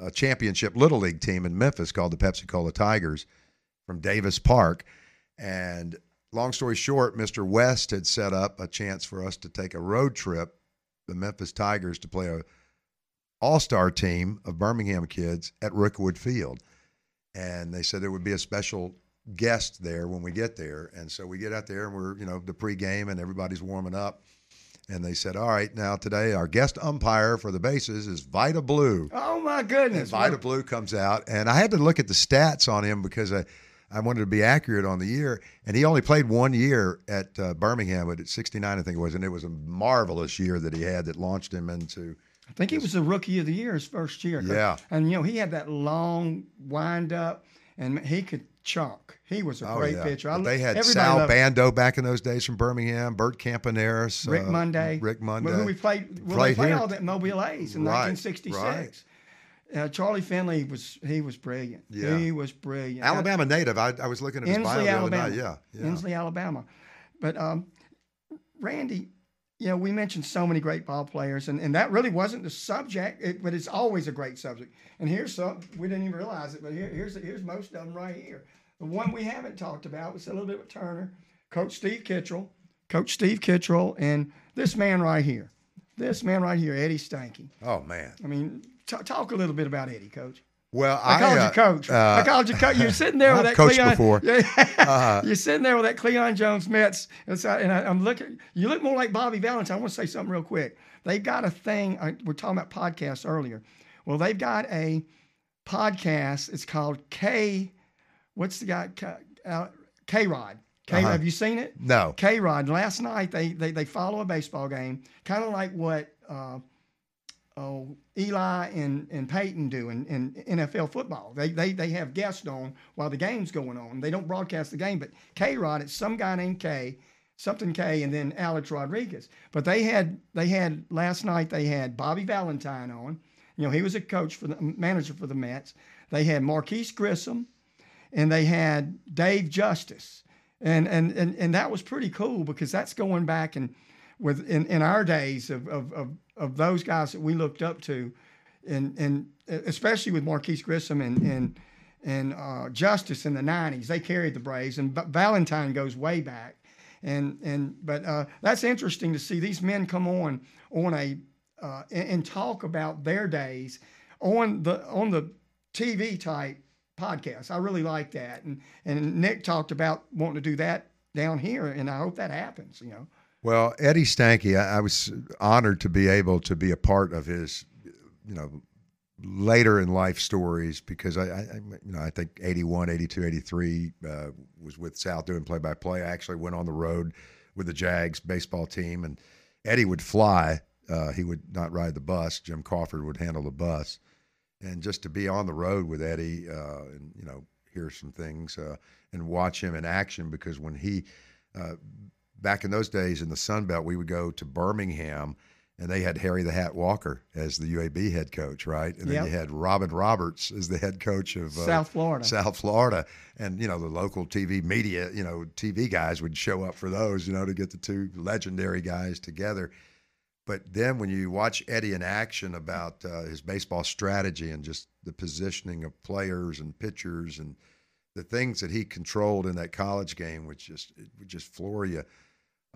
a championship little league team in Memphis called the Pepsi Cola Tigers from Davis Park. And long story short, Mr. West had set up a chance for us to take a road trip, the Memphis Tigers, to play a all-star team of Birmingham kids at Rickwood Field. And they said there would be a special guest there when we get there. And so we get out there and we're, you know, the pregame and everybody's warming up. And they said, all right, now today our guest umpire for the bases is Vida Blue. Oh my And goodness! Vida Blue comes out, and I had to look at the stats on him because I, I wanted to be accurate on the year. And he only played one year at uh, Birmingham, but at 69, I think it was, and it was a marvelous year that he had that launched him into. I think he was the rookie of the year his first year. Yeah. and you know he had that long wind up, and he could chalk. He was a Oh great yeah, pitcher. I they had Sal Bando back in those days from Birmingham, Bert Campaneris, Rick uh, Monday, Rick Monday. who we played. Well, Played they played all that Mobile A's in Right, 1966. right. Uh, Charlie Finley was he was brilliant. Yeah. He was brilliant. Alabama native. I, I was looking at his bio Ensley, the other Alabama. night. Yeah, yeah. Ensley, Alabama. But um, Randy, you know, we mentioned so many great ball players, and, and that really wasn't the subject, it, but it's always a great subject. And here's some we didn't even realize it, but here, here's here's most of them right here. The one we haven't talked about was a little bit with Turner, Coach Steve Kittrell, Coach Steve Kittrell, and this man right here, this man right here, Eddie Stanky. Oh man. I mean, t- talk a little bit about Eddie, Coach. Well, I called uh, you coach. uh, I called you coach. You're sitting there with that coached Cleon. before. Uh, You're sitting there with that Cleon Jones Mets, and, I, am looking. You look more like Bobby Valentine. I want to say something real quick. They've got a thing. I, we're talking about podcasts earlier. Well, they've got a podcast. It's called K. What's the guy? K, uh, K Rod. K. Uh-huh. Have you seen it? no. K Rod. Last night they, they they follow a baseball game, kind of like what uh, oh, Eli and, and Peyton do in, in NFL football. They, they they have guests on while the game's going on. They don't broadcast the game, but K Rod, it's some guy named K, something K, and then Alex Rodriguez. But they had they had last night they had Bobby Valentine on. You know, he was a coach for the manager for the Mets. They had Marquis Grissom, and they had Dave Justice. And and and, and that was pretty cool because that's going back and with in, in our days of, of, of, of those guys that we looked up to, and and especially with Marquis Grissom and and and uh, Justice in the '90s, they carried the Braves, and Valentine goes way back, and and but uh, that's interesting to see these men come on on a uh, and, and talk about their days on the on the TV type podcast. I really like that, and and Nick talked about wanting to do that down here, and I hope that happens. You know. Well, Eddie Stanky, I, I was honored to be able to be a part of his, you know, later in life stories because I, I you know, I think 81, 82, 83 uh, was with South doing play by play. I actually went on the road with the Jags baseball team, and Eddie would fly. Uh, he would not ride the bus. Jim Crawford would handle the bus, and just to be on the road with Eddie, uh, and you know, hear some things uh, and watch him in action because when he uh, back in those days in the Sun Belt, we would go to Birmingham, and they had Harry the Hat Walker as the UAB head coach, right? And then Yep. you had Robin Roberts as the head coach of uh, South Florida. South Florida, and you know the local TV media, you know TV guys would show up for those, you know, to get the two legendary guys together. But then when you watch Eddie in action about uh, his baseball strategy and just the positioning of players and pitchers and the things that he controlled in that college game, which just it would just floor you.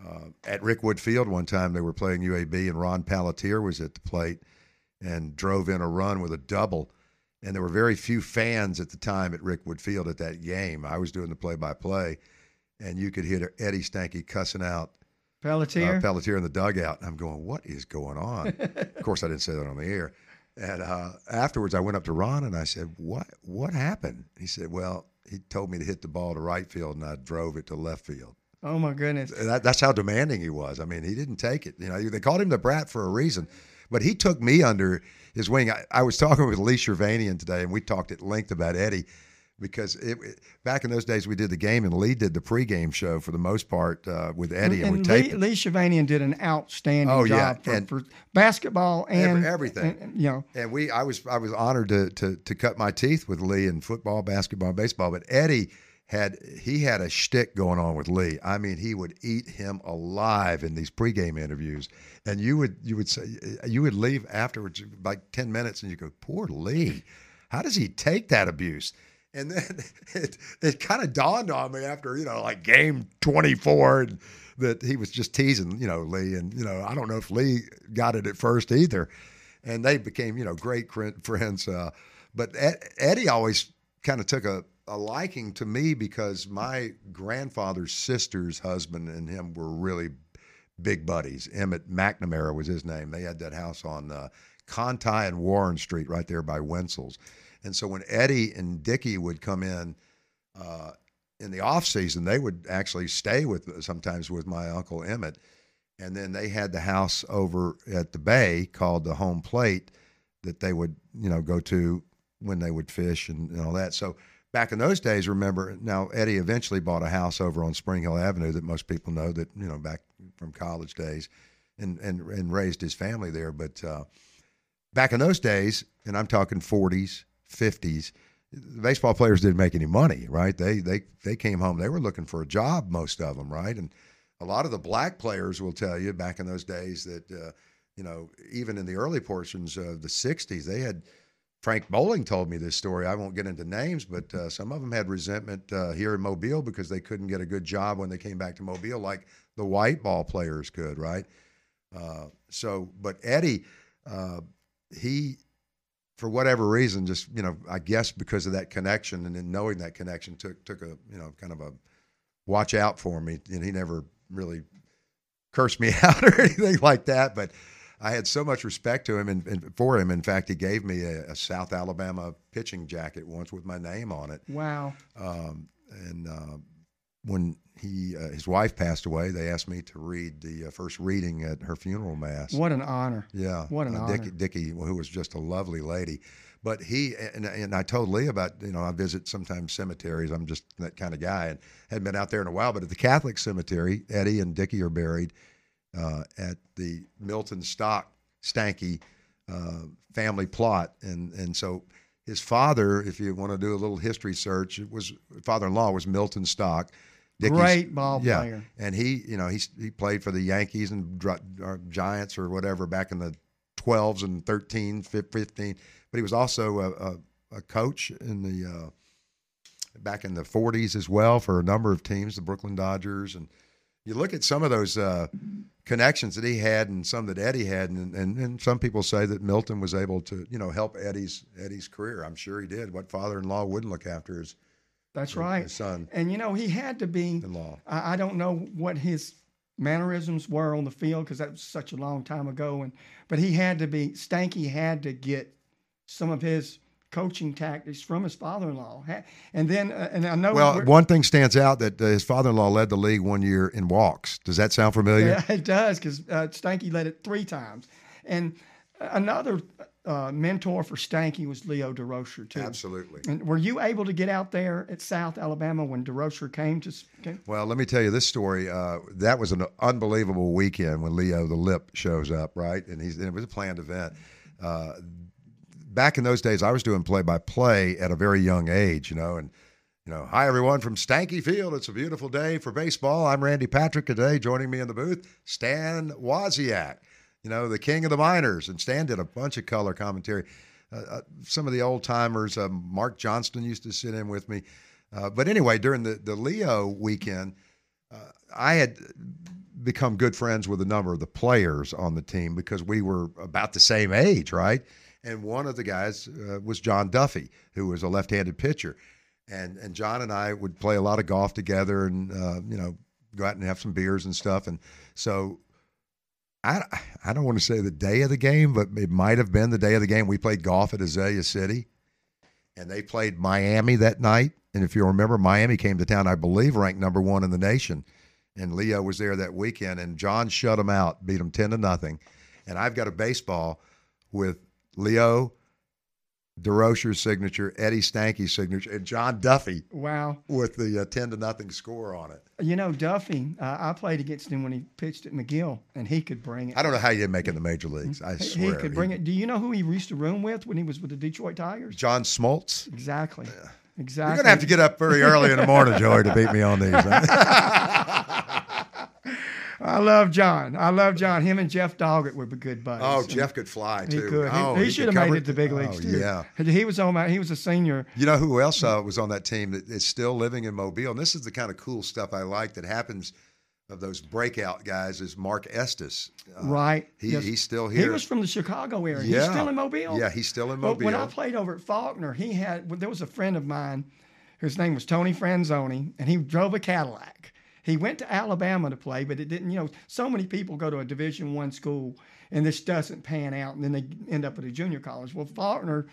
Uh, at Rickwood Field one time, they were playing UAB, and Ron Pelletier was at the plate and drove in a run with a double. And there were very few fans at the time at Rickwood Field at that game. I was doing the play-by-play, and you could hear Eddie Stanky cussing out Pelletier. uh, Pelletier in the dugout. And I'm going, what is going on? of course, I didn't say that on the air. And uh, afterwards, I went up to Ron and I said, "What? What happened?" He said, "Well, he told me to hit the ball to right field, and I drove it to left field." Oh my goodness. That, that's how demanding he was. I mean, he didn't take it. You know, they called him the brat for a reason, but he took me under his wing. I, I was talking with Lee Shervanian today, and we talked at length about Eddie because it, it- back in those days we did the game, and Lee did the pregame show for the most part uh, with Eddie, and, we and taped Lee, it. Lee Shavanian did an outstanding Oh, yeah, job for, and- for basketball and everything. and, you know, and we I was I was honored to to to cut my teeth with Lee in football, basketball, baseball. But Eddie had he had a shtick going on with Lee. I mean, he would eat him alive in these pregame interviews, and you would you would say you would leave afterwards like ten minutes, and you go, "Poor Lee, how does he take that abuse?" And then it it kind of dawned on me after you know like game twenty four that he was just teasing you know Lee, and you know I don't know if Lee got it at first either, and they became you know great friends. Uh, but Eddie always kind of took a a liking to me because my grandfather's sister's husband and him were really big buddies. Emmett McNamara was his name. They had that house on uh, Conti and Warren Street right there by Wintzell's. And so when Eddie and Dickie would come in uh, in the off season, they would actually stay with sometimes with my uncle Emmett. And then they had the house over at the bay called the Home Plate that they would, you know, go to when they would fish and, and all that. So back in those days, remember now Eddie eventually bought a house over on Spring Hill Avenue that most people know that you know back from college days, and and and raised his family there. But uh, back in those days, and I'm talking 40s, 50s, the baseball players didn't make any money, right? They they they came home, they were looking for a job, most of them, right? And a lot of the black players will tell you back in those days that uh, you know even in the early portions of the 60s, they had Frank Bolling told me this story. I won't get into names, but uh, some of them had resentment uh, here in Mobile because they couldn't get a good job when they came back to Mobile, like the white ball players could, right? Uh, so, but Eddie, uh, he, for whatever reason, just you know, I guess because of that connection and then knowing that connection took took a you know kind of a watch out for me, and he never really cursed me out or anything like that, but I had so much respect to him and, and for him. In fact, he gave me a, a, South Alabama pitching jacket once with my name on it. Wow. Um, and uh, when he uh, his wife passed away, they asked me to read the uh, first reading at her funeral mass. What an honor! Yeah, what an uh, honor. Dickie, Dickie, who was just a lovely lady. But he and, and I told Lee about you know I visit sometimes cemeteries. I'm just that kind of guy and hadn't been out there in a while. But at the Catholic cemetery, Eddie and Dickie are buried uh, at the Milton Stock Stanky uh, family plot, and and so his father, if you want to do a little history search, it was father-in-law was Milton Stock. Great ball yeah, player. and he, you know, he he played for the Yankees and or Giants or whatever back in the 12s and 13, 15. But he was also a, a, a coach in the uh, back in the 40s as well for a number of teams, the Brooklyn Dodgers, and you look at some of those uh, connections that he had and some that Eddie had, and, and, and some people say that Milton was able to, you know, help Eddie's Eddie's career. I'm sure he did. What father-in-law wouldn't look after his that's his, right his son? And you know, he had to be. In-law. I, I don't know what his mannerisms were on the field because that was such a long time ago, and but he had to be. Stanky had to get some of his coaching tactics from his father-in-law. And then, uh, and I know. Well, one thing stands out that uh, his father-in-law led the league one year in walks. Does that sound familiar? Yeah, it does because uh, Stanky led it three times. And another uh, mentor for Stanky was Leo Durocher too. Absolutely. And were you able to get out there at South Alabama when Durocher came to? Came? Well, let me tell you this story. Uh, that was an unbelievable weekend when Leo the Lip shows up, right? And he's and it was a planned event. Uh, back in those days, I was doing play by play at a very young age, you know, and you know, hi everyone from Stanky Field. It's a beautiful day for baseball. I'm Randy Patrick today. Joining me in the booth, Stan Wozniak, you know, the king of the minors. And Stan did a bunch of color commentary. Uh, uh, some of the old timers, uh, Mark Johnston used to sit in with me. Uh, but anyway, during the, the Leo weekend, uh, I had become good friends with a number of the players on the team because we were about the same age, right? And one of the guys uh, was John Duffy, who was a left-handed pitcher, and and John and I would play a lot of golf together, and uh, you know go out and have some beers and stuff, and so. I, I don't want to say the day of the game, but it might have been the day of the game. We played golf at Azalea City, and they played Miami that night. And if you remember, Miami came to town, I believe, ranked number one in the nation. And Leo was there that weekend, and John shut them out, beat them ten to nothing. And I've got a baseball with Leo Durocher's signature, Eddie Stanky's signature, and John Duffy. Wow. With the uh, 10 to nothing score on it. You know, Duffy, uh, I played against him when he pitched at McGill, and he could bring it. I don't know how you didn't make it in the major leagues. I swear. He could bring he, it. Do you know who he used to room with when he was with the Detroit Tigers? John Smoltz. Exactly. Yeah. exactly. You're gonna have to get up very early in the morning, Joey, to beat me on these. I love John. I love John. Him and Jeff Doggett were good buddies. oh, And Jeff could fly He too. could. He- Oh, he, could should have made it to big leagues oh, too. Yeah. He was on my. He was a senior. You know who else uh, was on that team that is still living in Mobile? And this is the kind of cool stuff I like that happens of those breakout guys is Mark Estes. Uh, right. He, Yes. He's still here. He was from the Chicago area. Yeah. He's still in Mobile. Yeah, he's still in Mobile. when I played over at Faulkner, he had well, there was a friend of mine whose name was Tony Franzoni, and he drove a Cadillac. He went to Alabama to play, but it didn't. You know, so many people go to a Division One school, and this doesn't pan out, and then they end up at a junior college. Well, Faulkner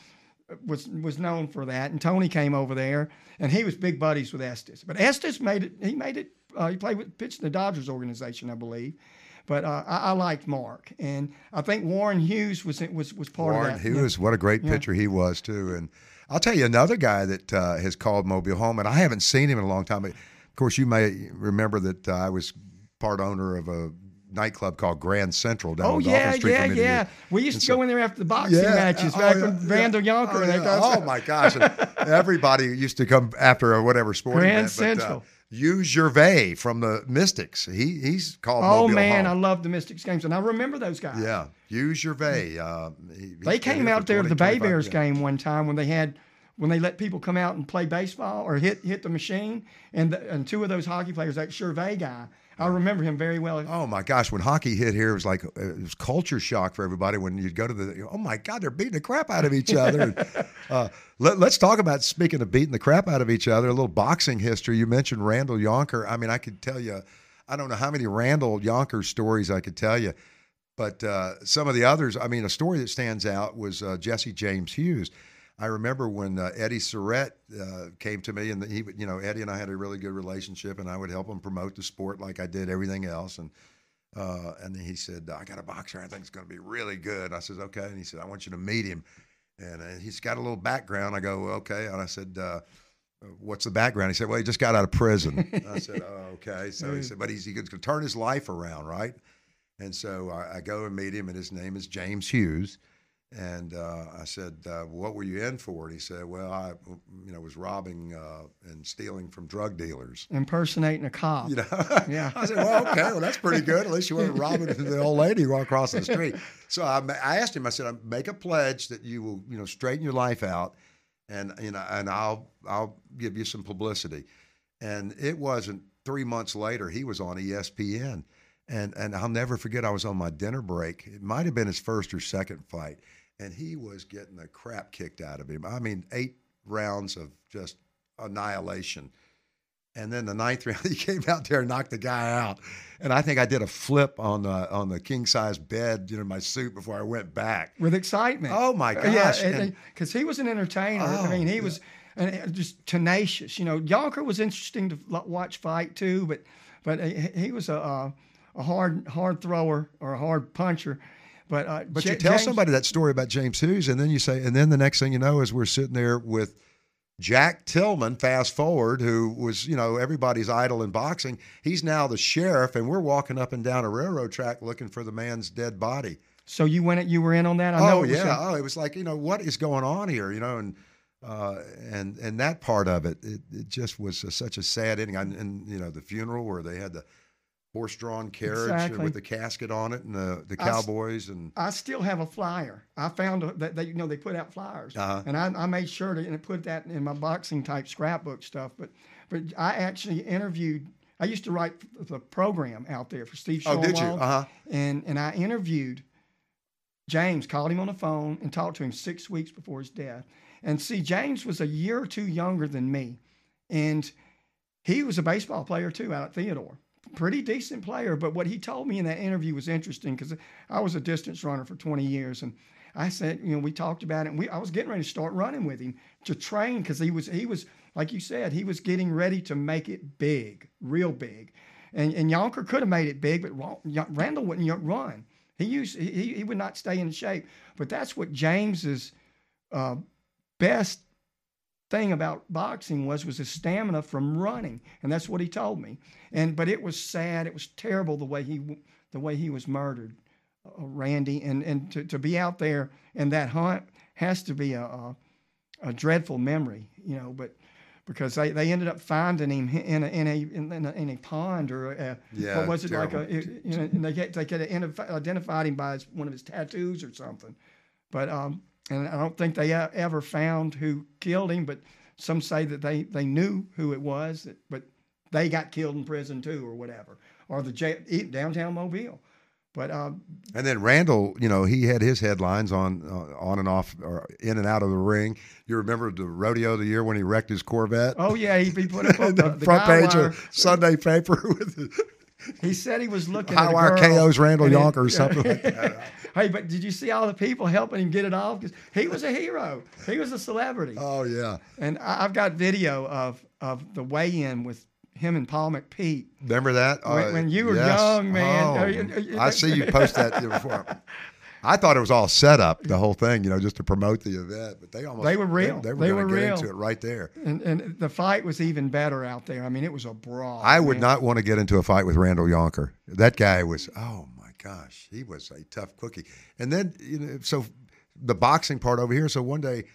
was was known for that, and Tony came over there, and he was big buddies with Estes. But Estes made it. He made it. Uh, he played with pitched in the Dodgers organization, I believe. But uh, I, I liked Mark, and I think Warren Hughes was was was part Warren of that. Warren Hughes, what a great pitcher he was too. And I'll tell you another guy that uh, has called Mobile home, and I haven't seen him in a long time. But of course, you may remember that uh, I was part owner of a nightclub called Grand Central down Oh on yeah, Dauphin Street yeah, many yeah. We used to go in there after the boxing matches Oh, back yeah, when yeah. Yonker Oh, and yeah. Oh my gosh! And everybody used to come after whatever sporting Grand event. but, uh, Central. Hugh Gervais from the Mysticks. He he's called. Oh Mobile man, I love the Mysticks games, and I remember those guys. yeah, Hugh Gervais. Uh, he- They came out there to the Bay Bears game one time when they had when they let people come out and play baseball or hit hit the machine, and the, and two of those hockey players, that Gervais guy, I remember him very well. Oh my gosh! When hockey hit here, it was like it was culture shock for everybody. When you'd go to the, oh my God, they're beating the crap out of each other. And, uh, let, us talk about speaking of beating the crap out of each other. A little boxing history. You mentioned Randall Yonker. I mean, I could tell you, I don't know how many Randall Yonker stories I could tell you, but uh, some of the others. I mean, a story that stands out was uh, Jesse James Hughes. I remember when uh, Eddie Surrett uh, came to me, and he, you know, Eddie and I had a really good relationship, and I would help him promote the sport like I did everything else. And uh, and then he said, "I got a boxer. I think it's going to be really good." And I said, "Okay." And he said, "I want you to meet him." And uh, he's got a little background. I go, "Okay." And I said, uh, "What's the background?" He said, "Well, he just got out of prison." I said, oh, "Okay." So he said, "But he's he's going to turn his life around, right?" And so I, I go and meet him, and his name is James Hughes. And uh, I said, uh, "What were you in for?" And he said, "Well, I, you know, was robbing uh, and stealing from drug dealers." Impersonating a cop. You know, Yeah. I said, "Well, okay, well, that's pretty good. At least you weren't robbing the old lady walking across the street." So I, I asked him. I said, "Make a pledge that you will, you know, straighten your life out, and you know, and I'll, I'll give you some publicity." And it wasn't three months later. He was on ESPN, and and I'll never forget. I was on my dinner break. It might have been his first or second fight, and he was getting the crap kicked out of him. I mean, eight rounds of just annihilation. And then the ninth round, he came out there and knocked the guy out. And I think I did a flip on the on the king size bed, you know, my suit before I went back. with excitement. Oh my Uh, yeah, gosh! And- because he was an entertainer. I Oh, mean, he yeah. was and uh, just tenacious. You know, Yonker was interesting to watch fight too, but but he, he was a, a a hard hard thrower or a hard puncher. But uh, But Ja- you tell James- somebody that story about James Hughes, and then you say, and then the next thing you know is we're sitting there with Jack Tillman. Fast forward, who was you know everybody's idol in boxing. He's now the sheriff, and we're walking up and down a railroad track looking for the man's dead body. So you went, you were in on that. I know oh yeah, a- oh it was like you know what is going on here, you know, and uh, and and that part of it, it, it just was a, such a sad ending. And, and you know the funeral where they had the horse-drawn carriage Exactly. with the casket on it and the the I cowboys and I still have a flyer. I found that they, you know, they put out flyers, Uh-huh. and I, I made sure to and put that in my boxing type scrapbook stuff. But, but I actually interviewed. I used to write the program out there for Steve Oh, did you? Uh-huh. And and I interviewed James, called him on the phone, and talked to him six weeks before his death. And see, James was a year or two younger than me, and he was a baseball player too out at Theodore. Pretty decent player, but what he told me in that interview was interesting because I was a distance runner for 20 years, and I said, you know, we talked about it. And we, I was getting ready to start running with him to train because he was, he was, like you said, he was getting ready to make it big, real big. And and Yonker could have made it big, but Randall wouldn't run. He used, he, he would not stay in shape. But that's what James's uh, best thing about boxing was was his stamina from running, and that's what he told me. And but it was sad, it was terrible the way he the way he was murdered, uh, Randy, and and to, to be out there in that hunt has to be a, a a dreadful memory, you know. But because they, they ended up finding him in a in a in a, in a pond or a, Yeah, what was it like a you know and they get they could identified him by his, one of his tattoos or something, but um and I don't think they ever found who killed him, but some say that they they knew who it was, but they got killed in prison too or whatever or the jail, downtown Mobile, but um And then Randall, you know, he had his headlines on uh, on and off or in and out of the ring. You remember the rodeo of the year when he wrecked his Corvette? oh yeah he, he put up on the, the, front page wire. of Sunday paper with He said he was looking high at KOs Randall and Yonker or something like that. hey, but did you see all the people helping him get it off? Because he was a hero. He was a celebrity. Oh yeah. And I- I've got video of of the weigh-in with him and Paul McPeete. Remember that? When- Uh, when you were yes. young, man. Oh, I see you post that before. I thought it was all set up, the whole thing, you know, just to promote the event. But they almost They were real. They, were, They were get real. into it right there. And, and the fight was even better out there. I mean, it was a brawl. I would man. not want to get into a fight with Randall Yonker. That guy was, oh my gosh, he was a tough cookie. And then, you know, so the boxing part over here. So one day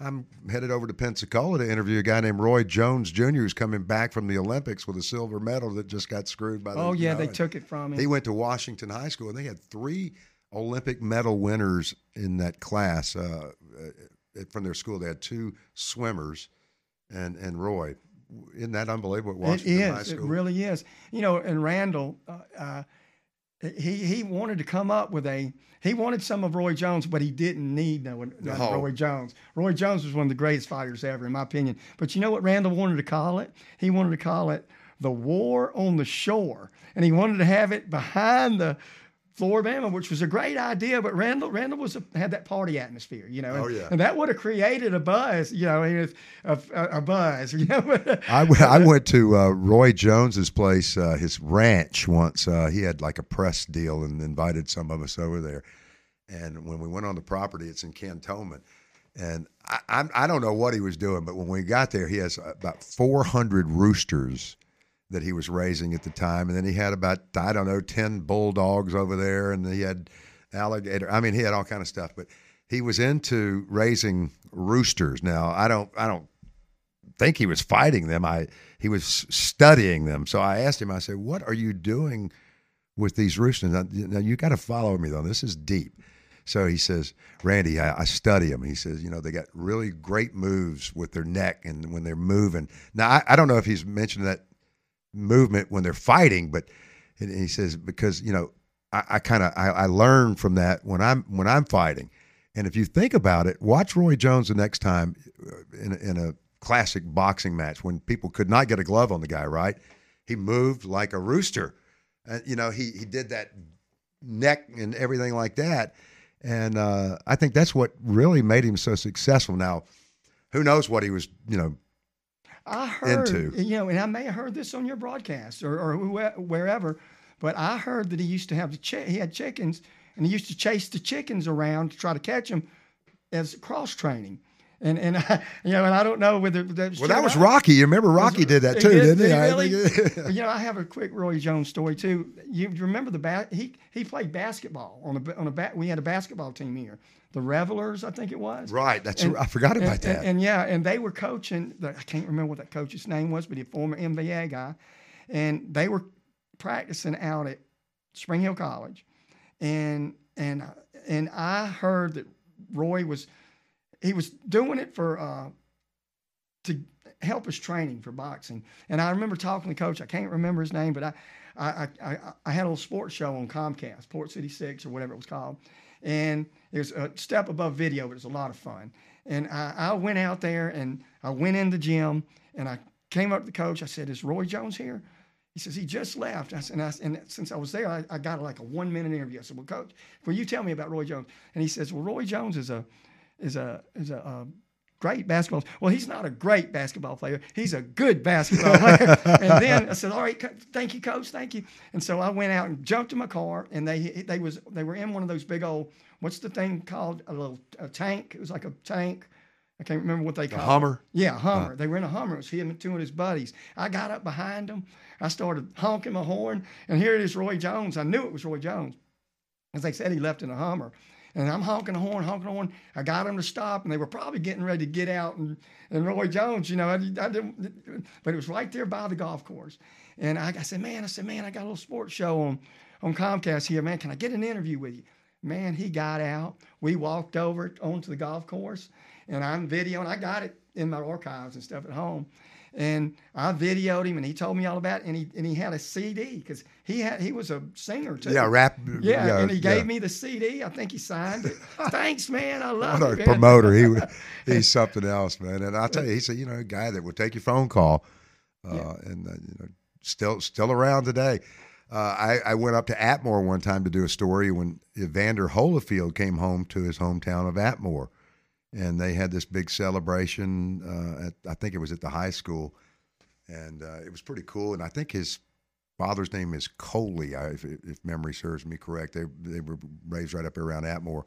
I'm headed over to Pensacola to interview a guy named Roy Jones Jr., who's coming back from the Olympics with a silver medal that just got screwed by the. Oh you yeah, know, they took it from him. He went to Washington High School and they had three Olympic medal winners in that class uh, uh, from their school. They had two swimmers and, and Roy. Isn't that unbelievable at It Washington High. It really is. You know, and Randall, uh, uh, he he wanted to come up with a. He wanted some of Roy Jones, but he didn't need no, no No. Roy Jones. Roy Jones was one of the greatest fighters ever, in my opinion. But you know what Randall wanted to call it? He wanted to call it the War on the Shore, and he wanted to have it behind the Flora-Bama, which was a great idea. But Randall Randall was a, had that party atmosphere, you know, and, Oh, yeah. and that would have created a buzz, you know, a, a, a buzz, you know. I, w- I went to uh, Roy Jones's place, uh, his ranch once. Uh, he had like a press deal and invited some of us over there. And when we went on the property, it's in Cantonment. And I, I'm, I don't know what he was doing, but when we got there, he has about 400 roosters that he was raising at the time. And then he had about, I don't know, 10 bulldogs over there. And he had alligator. I mean, he had all kind of stuff. But he was into raising roosters. Now, I don't, I don't think he was fighting them. I he was studying them. So I asked him. I said, "What are you doing with these roosters?" Now, now you got to follow me though. This is deep. So he says, "Randy, I, I study them." He says, "You know, they got really great moves with their neck and when they're moving." Now I, I don't know if he's mentioned that movement when they're fighting, but and he says because you know I, I kind of I, I learn from that when I'm when I'm fighting. And if you think about it, watch Roy Jones the next time uh, in in a classic boxing match when people could not get a glove on the guy. Right? He moved like a rooster. Uh, you know, he he did that neck and everything like that. And uh, I think that's what really made him so successful. Now, who knows what he was, you know, I heard, into. you know, and I may have heard this on your broadcast or, or wherever, but I heard that he used to have the chi- he had chickens and he used to chase the chickens around to try to catch them as cross training. And and I, you know, and I don't know whether that's Well, that was. Rocky. You remember Rocky did that too, did- didn't he? did he I really? you know, I have a quick Roy Jones story too. You, remember the ba- he he played basketball on a on a ba- we had a basketball team here, the Revelers, I think it was. right. That's And- I forgot about and, that. And, and yeah, and they were coaching. The, I can't remember what that coach's name was, but he a former NBA guy, and they were practicing out at Spring Hill College, and and uh, and I heard that Roy was he was doing it for uh, to help his training for boxing. And I remember talking to coach. I can't remember his name, but I I I, I, had a little sports show on Comcast, Port City Six or whatever it was called, and it was a step above video, but it was a lot of fun. And I, I went out there and I went in the gym and I came up to the coach. I said, "Is Roy Jones here?" He says he just left. I said, and, I, and since I was there, I, I got like a one minute interview. I said, "Well, coach, will you tell me about Roy Jones?" And he says, "Well, Roy Jones is a is a is a, uh great basketball. Well, he's not a great basketball player. He's a good basketball player." and then I said, "All right, thank you, coach, thank you." And so I went out and jumped in my car, and they they was they were in one of those big old what's the thing called a little a tank. It was like a tank. I can't remember what they called it. Hummer? Yeah, Hummer. They were in a Hummer. It was him and two of his buddies. I got up behind them. I started honking my horn, and here it is, Roy Jones. I knew it was Roy Jones, as they said he left in a Hummer. And I'm honking the horn, honking the horn. I got them to stop, and they were probably getting ready to get out. And, and Roy Jones, you know, I, I didn't, but it was right there by the golf course. And I, I said, man, I said, man, I got a little sports show on on Comcast here, man. Can I get an interview with you? Man, he got out. We walked over onto the golf course, and I'm videoing. I got it in my archives and stuff at home. And I videoed him, and he told me all about it. And he and he had a CD because he had he was a singer too. Yeah, rap. Yeah, and he gave me the CD. I think he signed it. Thanks, man. I love what it. a promoter. He he's something else, man. And I'll tell you, he's a you know a guy that would take your phone call, uh, yeah. and uh, you know still still around today. Uh, I, I, went up to Atmore one time to do a story when Evander Holyfield came home to his hometown of Atmore, and they had this big celebration. Uh, at, I think it was at the high school, and uh, it was pretty cool. And I think his father's name is Coley, if, if, memory serves me correct. They they were raised right up around Atmore,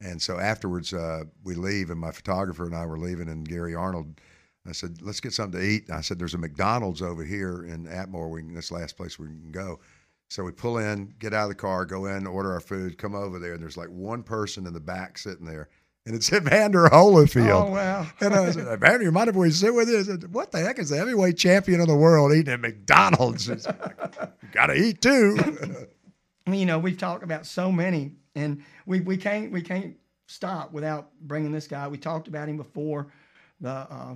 and so afterwards uh, we leave, and my photographer and I were leaving, and Gary Arnold I said, let's get something to eat. I said, there's a McDonald's over here in Atmore. We can, this last place we can go. So we pull in, get out of the car, go in, order our food, come over there, and there's like one person in the back sitting there. And it's Evander Holyfield. Oh, wow. and I said, Evander, you mind if we sit with you? I said, what the heck is the heavyweight champion of the world eating at McDonald's? Got to eat too. you know, we've talked about so many, and we, we can't we can't stop without bringing this guy. We talked about him before the uh,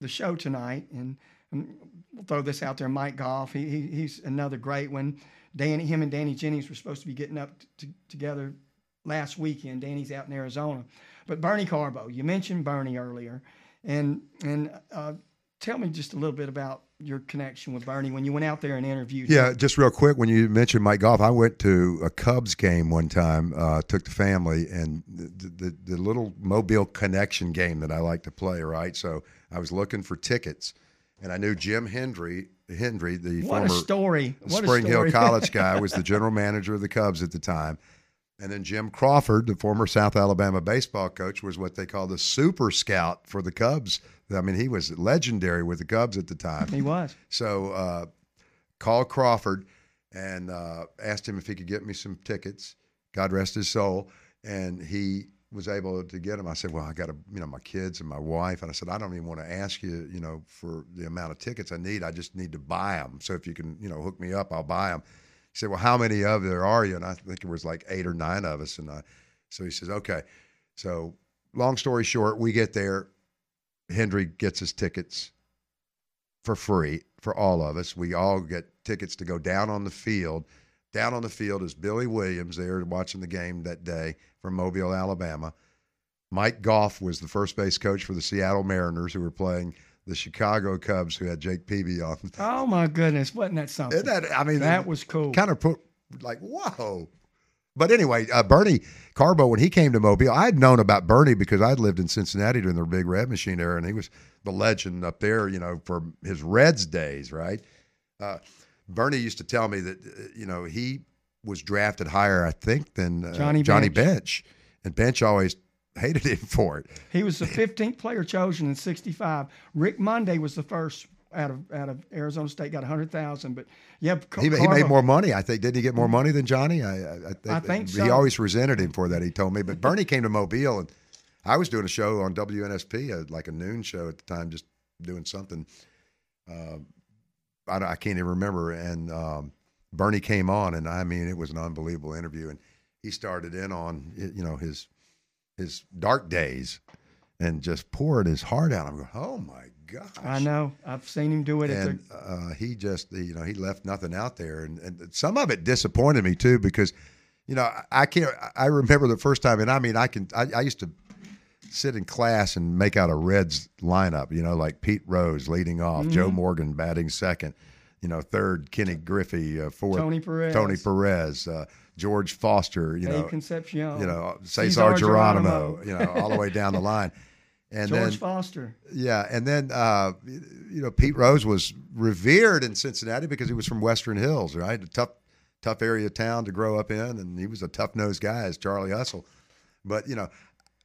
the show tonight, and, and we'll throw this out there. Mike Goff, he, he, he's another great one. Danny, him and Danny Jennings were supposed to be getting up t- together last weekend. Danny's out in Arizona, but Bernie Carbo, you mentioned Bernie earlier, and and uh, tell me just a little bit about your connection with Bernie when you went out there and interviewed. Yeah, him. just real quick, when you mentioned Mike Goff, I went to a Cubs game one time, uh, took the family, and the, the, the little Mobile connection game that I like to play. Right, so I was looking for tickets, and I knew Jim Hendry. Hendry, the what former story. Spring Hill College guy, was the general manager of the Cubs at the time. And then Jim Crawford, the former South Alabama baseball coach, was what they call the super scout for the Cubs. I mean, he was legendary with the Cubs at the time. He was. So uh, called Crawford and uh, asked him if he could get me some tickets. God rest his soul. And he was able to get them. I said, "Well, I got to, you know, my kids and my wife." And I said, "I don't even want to ask you, you know, for the amount of tickets I need. I just need to buy them. So if you can, you know, hook me up, I'll buy them." He said, "Well, how many of there are you?" And I think it was like eight or nine of us. And I, so he says, "Okay." So long story short, we get there. Hendry gets his tickets for free for all of us. We all get tickets to go down on the field down on the field is Billy Williams there watching the game that day from Mobile, Alabama. Mike Goff was the first base coach for the Seattle Mariners, who were playing the Chicago Cubs, who had Jake Peavy on. Oh my goodness, wasn't that something? Isn't that, I mean, that was cool. Kind of put like whoa. But anyway, uh, Bernie Carbo, when he came to Mobile, I had known about Bernie because I'd lived in Cincinnati during the Big Red Machine era, and he was the legend up there, you know, for his Reds days, right? Uh, Bernie used to tell me that uh, you know he was drafted higher, I think, than uh, Johnny Johnny Bench. Bench, and Bench always hated him for it. He was the 15th player chosen in '65. Rick Monday was the first out of out of Arizona State, got 100,000. But yeah, he, he, made more money. I think didn't he get more money than Johnny? I, I, I, I think so. He always resented him for that. He told me. But Bernie came to Mobile, and I was doing a show on WNSP, a, like a noon show at the time, just doing something. Uh, I, I can't even remember. And um, Bernie came on, and I mean, it was an unbelievable interview. And he started in on you know his his dark days, and just poured his heart out. I'm going, oh my gosh! I know. I've seen him do it. And uh, he just you know he left nothing out there, and, and some of it disappointed me too because. You know, I can't. I remember the first time, and I mean, I can. I, I used to sit in class and make out a Reds lineup, you know, like Pete Rose leading off, mm-hmm. Joe Morgan batting second, you know, third, Kenny Griffey, uh, fourth, Tony Perez, Tony Perez, uh, George Foster, you know, Concepcion, you know, Cesar Geronimo, you know, all the way down the line. And George then, Foster. Yeah, and then uh, you know Pete Rose was revered in Cincinnati because he was from Western Hills, right? A tough, tough area of town to grow up in, and he was a tough nosed guy as Charlie Hustle. But you know,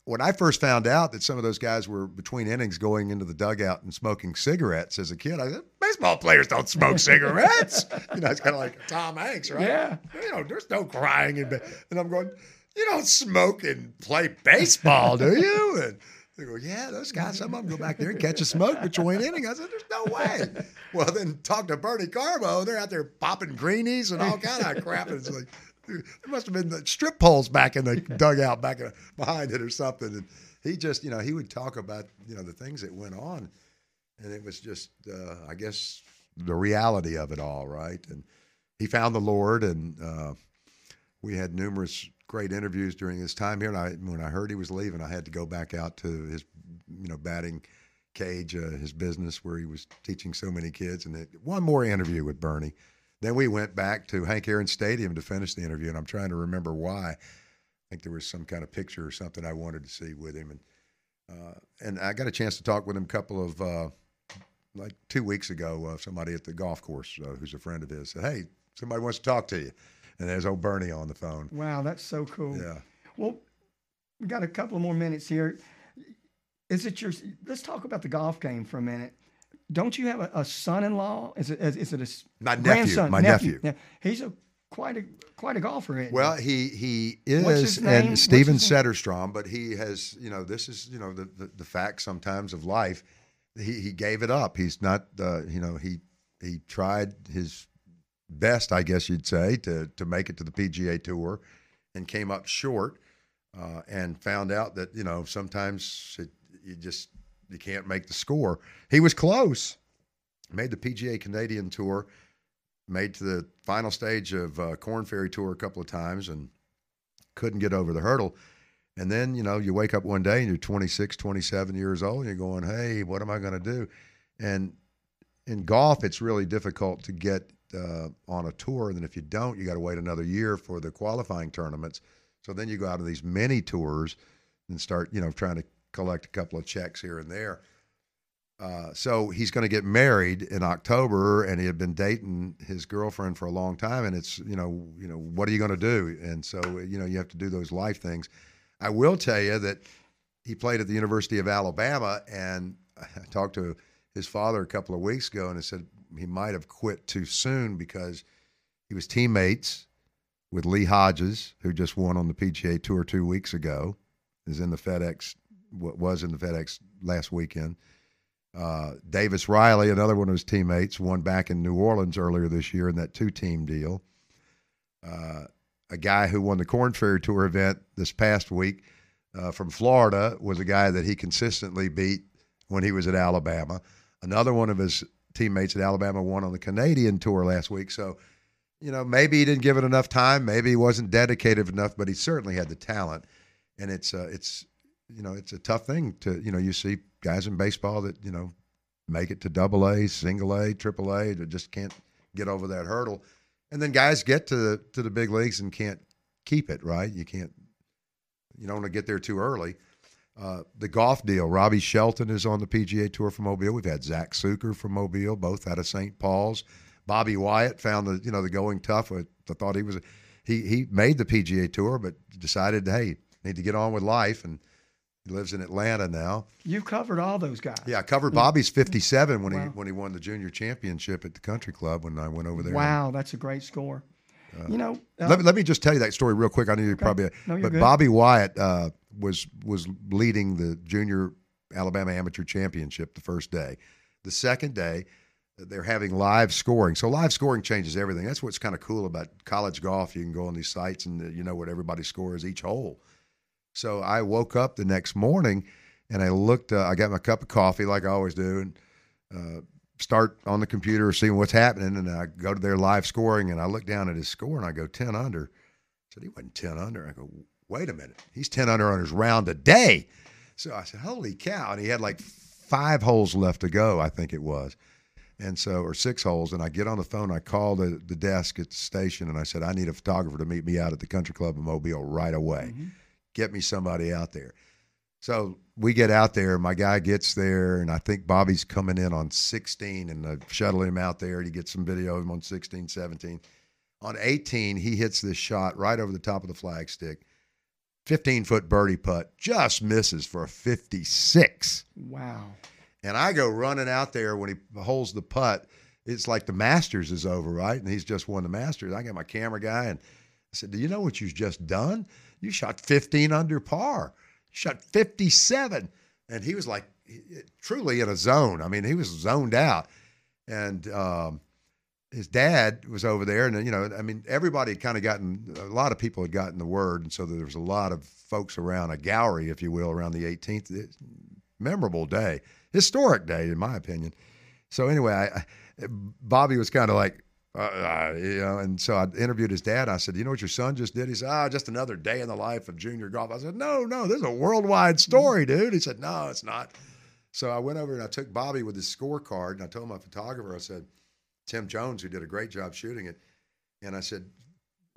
when I first found out that some of those guys were between innings going into the dugout and smoking cigarettes as a kid, I said, baseball players don't smoke cigarettes. you know, it's kind of like Tom Hanks, right? Yeah. You know, there's no crying in bed. And I'm going, you don't smoke and play baseball, do you? And they go, yeah, those guys, some of them go back there and catch a smoke between innings. I said, there's no way. Well, then talk to Bernie Carbo. They're out there popping greenies and all kind of crap. And it's like, there must have been the strip poles back in the dugout back in, behind it or something. And he just, you know, he would talk about, you know, the things that went on. And it was just, uh, I guess, the reality of it all, right? And he found the Lord, and uh, we had numerous great interviews during his time here. And I, when I heard he was leaving, I had to go back out to his, you know, batting cage, uh, his business where he was teaching so many kids, and it, one more interview with Bernie. Then we went back to Hank Aaron Stadium to finish the interview, and I'm trying to remember why. I think there was some kind of picture or something I wanted to see with him, and uh, and I got a chance to talk with him a couple of uh, like two weeks ago. Uh, somebody at the golf course uh, who's a friend of his said, "Hey, somebody wants to talk to you," and there's old Bernie on the phone. Wow, that's so cool. Yeah. Well, we got a couple more minutes here. Is it your? Let's talk about the golf game for a minute. Don't you have a, a son-in-law? Is it? Is it a My nephew, grandson? my nephew. Yeah, he's a quite a quite a golfer. Well, he he is, and Steven? Setterstrom, but he has, you know, this is, you know, the the, the facts sometimes of life. He he gave it up. He's not, uh, you know, he he tried his best, I guess you'd say, to to make it to the PGA Tour, and came up short, uh, and found out that you know sometimes it, you just you can't make the score. He was close, made the PGA Canadian Tour made to the final stage of uh, Korn Ferry Tour a couple of times and couldn't get over the hurdle. And then, you know, you wake up one day and you're 26, 27 years old and you're going, hey, what am I going to do? And in golf, it's really difficult to get uh, on a tour. And then if you don't, you got to wait another year for the qualifying tournaments. So then you go out on these mini tours and start, you know, trying to collect a couple of checks here and there. Uh, so he's going to get married in October, and he had been dating his girlfriend for a long time. And it's you know you know what are you going to do? And so you know you have to do those life things. I will tell you that he played at the University of Alabama, and I talked to his father a couple of weeks ago, and he said he might have quit too soon because he was teammates with Lee Hodges, who just won on the PGA Tour two weeks ago, is in the FedEx, was in the FedEx last weekend. Uh, Davis Riley, another one of his teammates, won back in New Orleans earlier this year in that two-team deal. Uh, a guy who won the Korn Ferry Tour event this past week uh, from Florida was a guy that he consistently beat when he was at Alabama. Another one of his teammates at Alabama won on the Canadian Tour last week. So, you know, maybe he didn't give it enough time. Maybe he wasn't dedicated enough, but he certainly had the talent. And it's uh, it's you know it's a tough thing to you know you see guys in baseball that you know make it to double A, single A, triple A that just can't get over that hurdle, and then guys get to the to the big leagues and can't keep it right. You can't you don't want to get there too early. Uh, the golf deal. Robbie Shelton is on the PGA Tour from Mobile. We've had Zack Sucher from Mobile, both out of St. Paul's. Bobby Wyatt found the you know the going tough. I thought he was he he made the PGA Tour, but decided hey need to get on with life, and he lives in Atlanta now. You've covered all those guys. Yeah, I covered Bobby's 57 when he when he won the junior championship at the country club when I went over there. Wow, that's a great score. you know, uh, Let me, let me just tell you that story real quick. I know you probably, No, you're but good. Bobby Wyatt uh, was was leading the junior Alabama amateur championship the first day. The second day, they're having live scoring. So live scoring changes everything. That's what's kind of cool about college golf. You can go on these sites and uh, you know what everybody scores each hole. So I woke up the next morning and I looked. Uh, I got my cup of coffee like I always do, and uh, start on the computer seeing what's happening. And I go to their live scoring and I look down at his score and I go ten under. I said he wasn't ten under. I go, wait a minute, he's ten under on his round a day. So I said, holy cow! And he had like five holes left to go, I think it was. And so, or six holes, and I get on the phone. I call the, the desk at the station, and I said, "I need a photographer to meet me out at the country club in Mobile right away. Get me somebody out there." So we get out there. My guy gets there, and I think Bobby's coming in on 16, and I shuttle him out there. You get some video of him on 16, 17. On 18, he hits this shot right over the top of the flagstick. 15 foot birdie putt, just misses for a 56. wow. And I go running out there when he holds the putt. It's like the Masters is over, right? And he's just won the Masters. I got my camera guy and I said, Do you know what you've just done? You shot 15 under par. You shot 57. And he was like, truly in a zone. I mean, he was zoned out. And um, his dad was over there. And, you know, I mean, everybody had kind of gotten, a lot of people had gotten the word. And so there was a lot of folks around, a gallery, if you will, around the 18th. Memorable day, historic day, in my opinion. So anyway, I, Bobby was kind of like, uh, uh, you know, and so I interviewed his dad. I said, "You know what your son just did?" He said, "Ah, just another day in the life of junior golf." I said, "No, no, this is a worldwide story, dude." He said, "No, it's not." So I went over and I took Bobby with his scorecard, and I told my photographer, I said, "Tim Jones, who did a great job shooting it," and I said,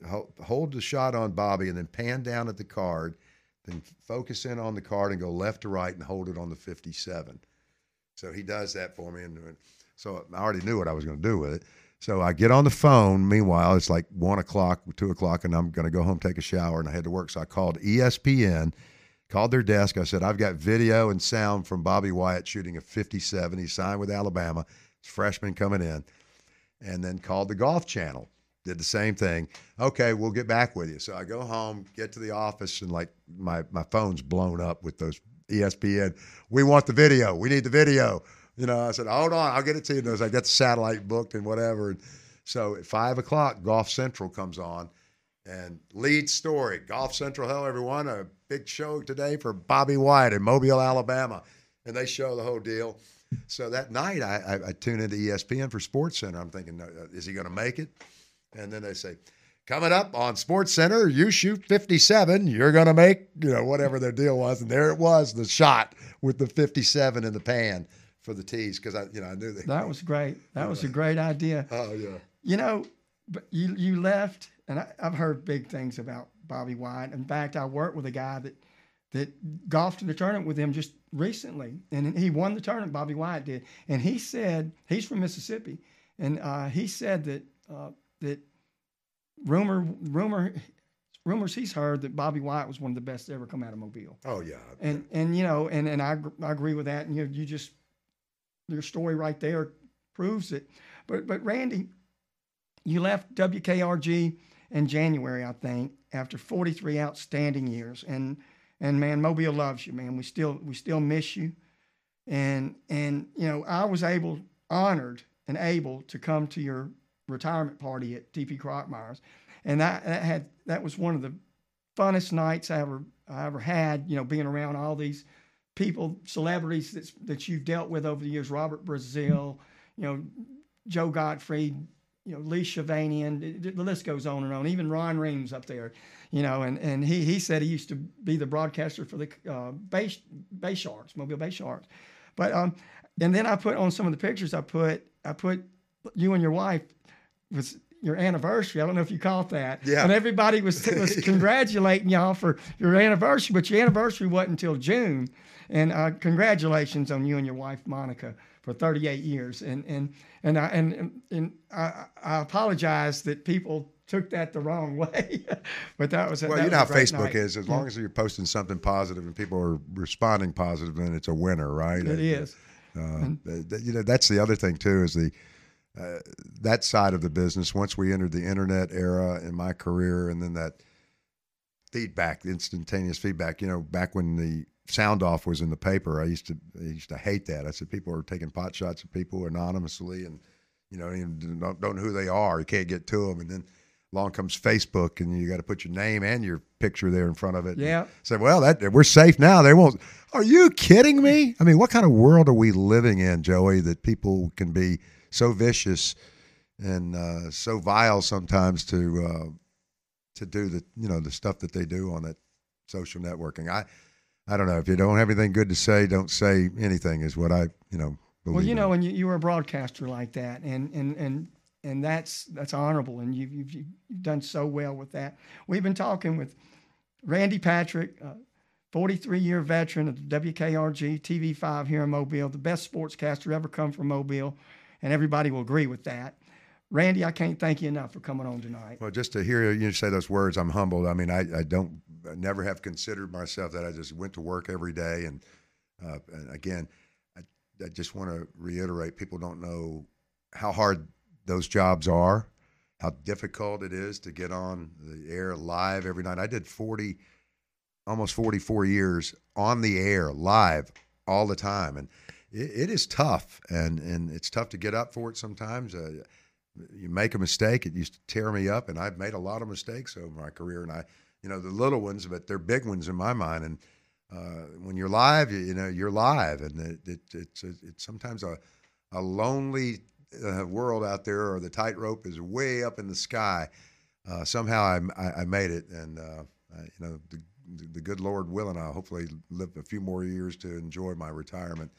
"Hold the shot on Bobby, and then pan down at the card, then focus in on the card, and go left to right, and hold it on the 57." So he does that for me, and so I already knew what I was going to do with it. So I get on the phone. Meanwhile, it's like one o'clock, two o'clock, and I'm going to go home, take a shower, and I had to work. So I called ESPN, called their desk. I said, I've got video and sound from Bobby Wyatt shooting a 57. He signed with Alabama. He's freshman coming in. And then called the Golf Channel. Did the same thing. Okay, we'll get back with you. So I go home, get to the office, and like my, my phone's blown up with those ESPN. We want the video. We need the video. You know, I said, hold on, I'll get it to you. And I got the satellite booked and whatever. And so at five o'clock, Golf Central comes on and lead story Golf Central. Hello, everyone. A big show today for Bobby Wyatt in Mobile, Alabama. And they show the whole deal. So that night, I, I, I tune into ESPN for Sports Center. I'm thinking, uh, is he going to make it? And then they say, coming up on Sports Center, you shoot 57, you're going to make, you know, whatever their deal was. And there it was, the shot with the 57 in the pan for the tees because I, you know, I knew that. That was great. That was a great idea. Oh yeah. You know, but you you left, and I, have heard big things about Bobby Wyatt. In fact, I worked with a guy that that golfed in the tournament with him just recently, and he won the tournament. Bobby Wyatt did, and he said he's from Mississippi, and uh, he said that uh, that rumor rumor rumors he's heard that Bobby Wyatt was one of the best to ever come out of Mobile. Oh yeah, and and you know, and and I, I agree with that. And you you just your story right there proves it. But but Randy, you left WKRG in January, I think, after 43 outstanding years, and and man, Mobile loves you, man. We still we still miss you, and and you know I was able honored and able to come to your retirement party at TP Crockmiers, and that that had that was one of the funnest nights I ever I ever had. You know, being around all these people, celebrities that that you've dealt with over the years, Robert Brazile, you know, Joe Gottfried, you know, Lee Shavanian, the list goes on and on. Even Ron Reams up there, you know, and, and he, he said he used to be the broadcaster for the uh, Bay, Bay Sharks, Mobile Bay Sharks. But um, and then I put on some of the pictures. I put I put you and your wife was your anniversary. I don't know if you caught that. Yeah. And everybody was was congratulating y'all for your anniversary, but your anniversary wasn't until June. And uh, congratulations on you and your wife Monica for 38 years. And and and I and and I, I apologize that people took that the wrong way, but that was well. That you know how Facebook night. is. As yeah. long as you're posting something positive and people are responding positive, then it's a winner, right? It and, is. Uh, and, you know that's the other thing too is the uh, that side of the business. Once we entered the internet era in my career, and then that feedback, instantaneous feedback. You know, back when the sound off was in the paper. I used to I used to hate that. I said people are taking pot shots at people anonymously, and you know, don't, don't know who they are. You can't get to them, and then along comes Facebook, and you got to put your name and your picture there in front of it. Yeah. Say, well, that we're safe now. They won't. Are you kidding me? I mean, what kind of world are we living in, Joey? That people can be so vicious and uh, so vile sometimes to uh, to do the you know the stuff that they do on that social networking. I I don't know. If you don't have anything good to say, don't say anything. Is what I, you know. well, you in. know, when you, you were a broadcaster like that, and and and and that's that's honorable, and you've you've, you've done so well with that. We've been talking with Randy Patrick, 43 year veteran of the WKRG TV5 here in Mobile, the best sportscaster ever come from Mobile, and everybody will agree with that. Randy, I can't thank you enough for coming on tonight. Well, just to hear you say those words, I'm humbled. I mean, I, I don't I never have considered myself that. I just went to work every day, and, uh, and again, I, I just want to reiterate: people don't know how hard those jobs are, how difficult it is to get on the air live every night. I did 40, almost 44 years on the air live all the time. And it, it is tough. And, and it's tough to get up for it sometimes. Uh, you make a mistake, it used to tear me up. And I've made a lot of mistakes over my career. And I, you know, the little ones, but they're big ones in my mind. And uh, when you're live, you, you, know, you're live. And it, it, it's, it's sometimes a, a lonely uh, world out there, or the tightrope is way up in the sky. Uh, somehow I, I, I, made it, and uh, I, you know the, the good Lord willing, I'll hopefully live a few more years to enjoy my retirement.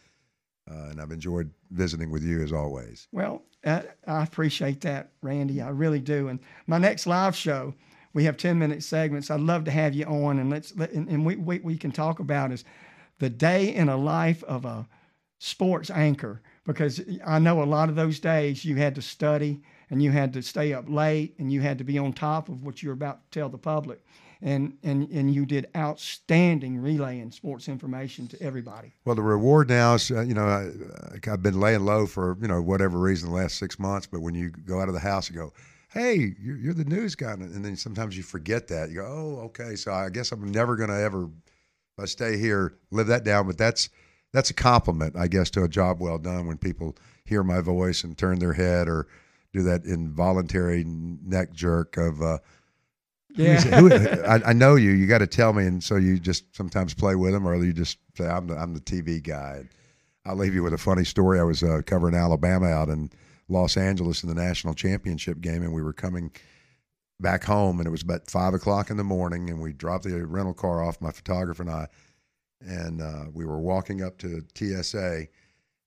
Uh, and I've enjoyed visiting with you as always. Well, uh, I appreciate that, Randy. I really do. And my next live show, we have ten minute segments. I'd love to have you on, and let's let, and, and we, we we can talk about is the day in a life of a sports anchor because I know a lot of those days you had to study and you had to stay up late and you had to be on top of what you're about to tell the public. And, and, and you did outstanding relaying sports information to everybody. Well, the reward now is, uh, you know, I, have been laying low for, you know, whatever reason the last six months. But when you go out of the house and go, hey, you're, you're the news guy. And then sometimes you forget that. You go, oh, okay. So I guess I'm never going to ever, I stay here, live that down. But that's, that's a compliment, I guess, to a job well done when people hear my voice and turn their head or do that involuntary neck jerk of. Uh, yeah, who, I, I, know you. You got to tell me, and so you just sometimes play with them, or you just say, "I'm the I'm the TV guy." I'll leave you with a funny story. I was uh, covering Alabama out in Los Angeles in the national championship game, and we were coming back home, and it was about five o'clock in the morning, and we dropped the rental car off, my photographer and I, and uh, we were walking up to TSA,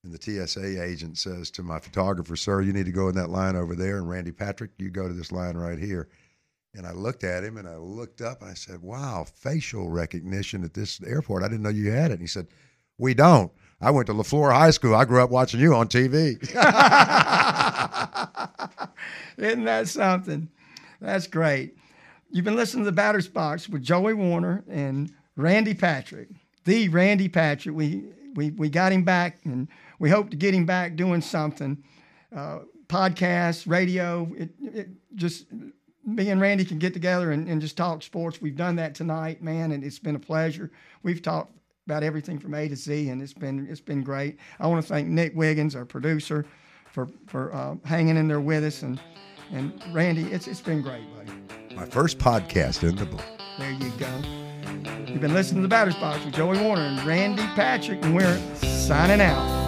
and the TSA agent says to my photographer, "Sir, you need to go in that line over there." And Randy Patrick, you go to this line right here. And I looked at him, and I looked up, and I said, "Wow, facial recognition at this airport! I didn't know you had it." And he said, "We don't." I went to LeFlore High School. I grew up watching you on TV. Isn't that something? That's great. You've been listening to the Batter's Box with Joey Warner and Randy Patrick the Randy Patrick. We, we, we got him back, and we hope to get him back doing something. Uh, podcast, radio, it, it just me and Randy can get together and, and just talk sports. We've done that tonight, man, and it's been a pleasure. We've talked about everything from A to Z, and it's been it's been great. I want to thank Nick Wiggins, our producer, for for uh, hanging in there with us, and and Randy, it's it's been great, buddy. My first podcast in the book. There you go. You've been listening to the Batter's Box with Joey Warner and Randy Patrick, and we're signing out.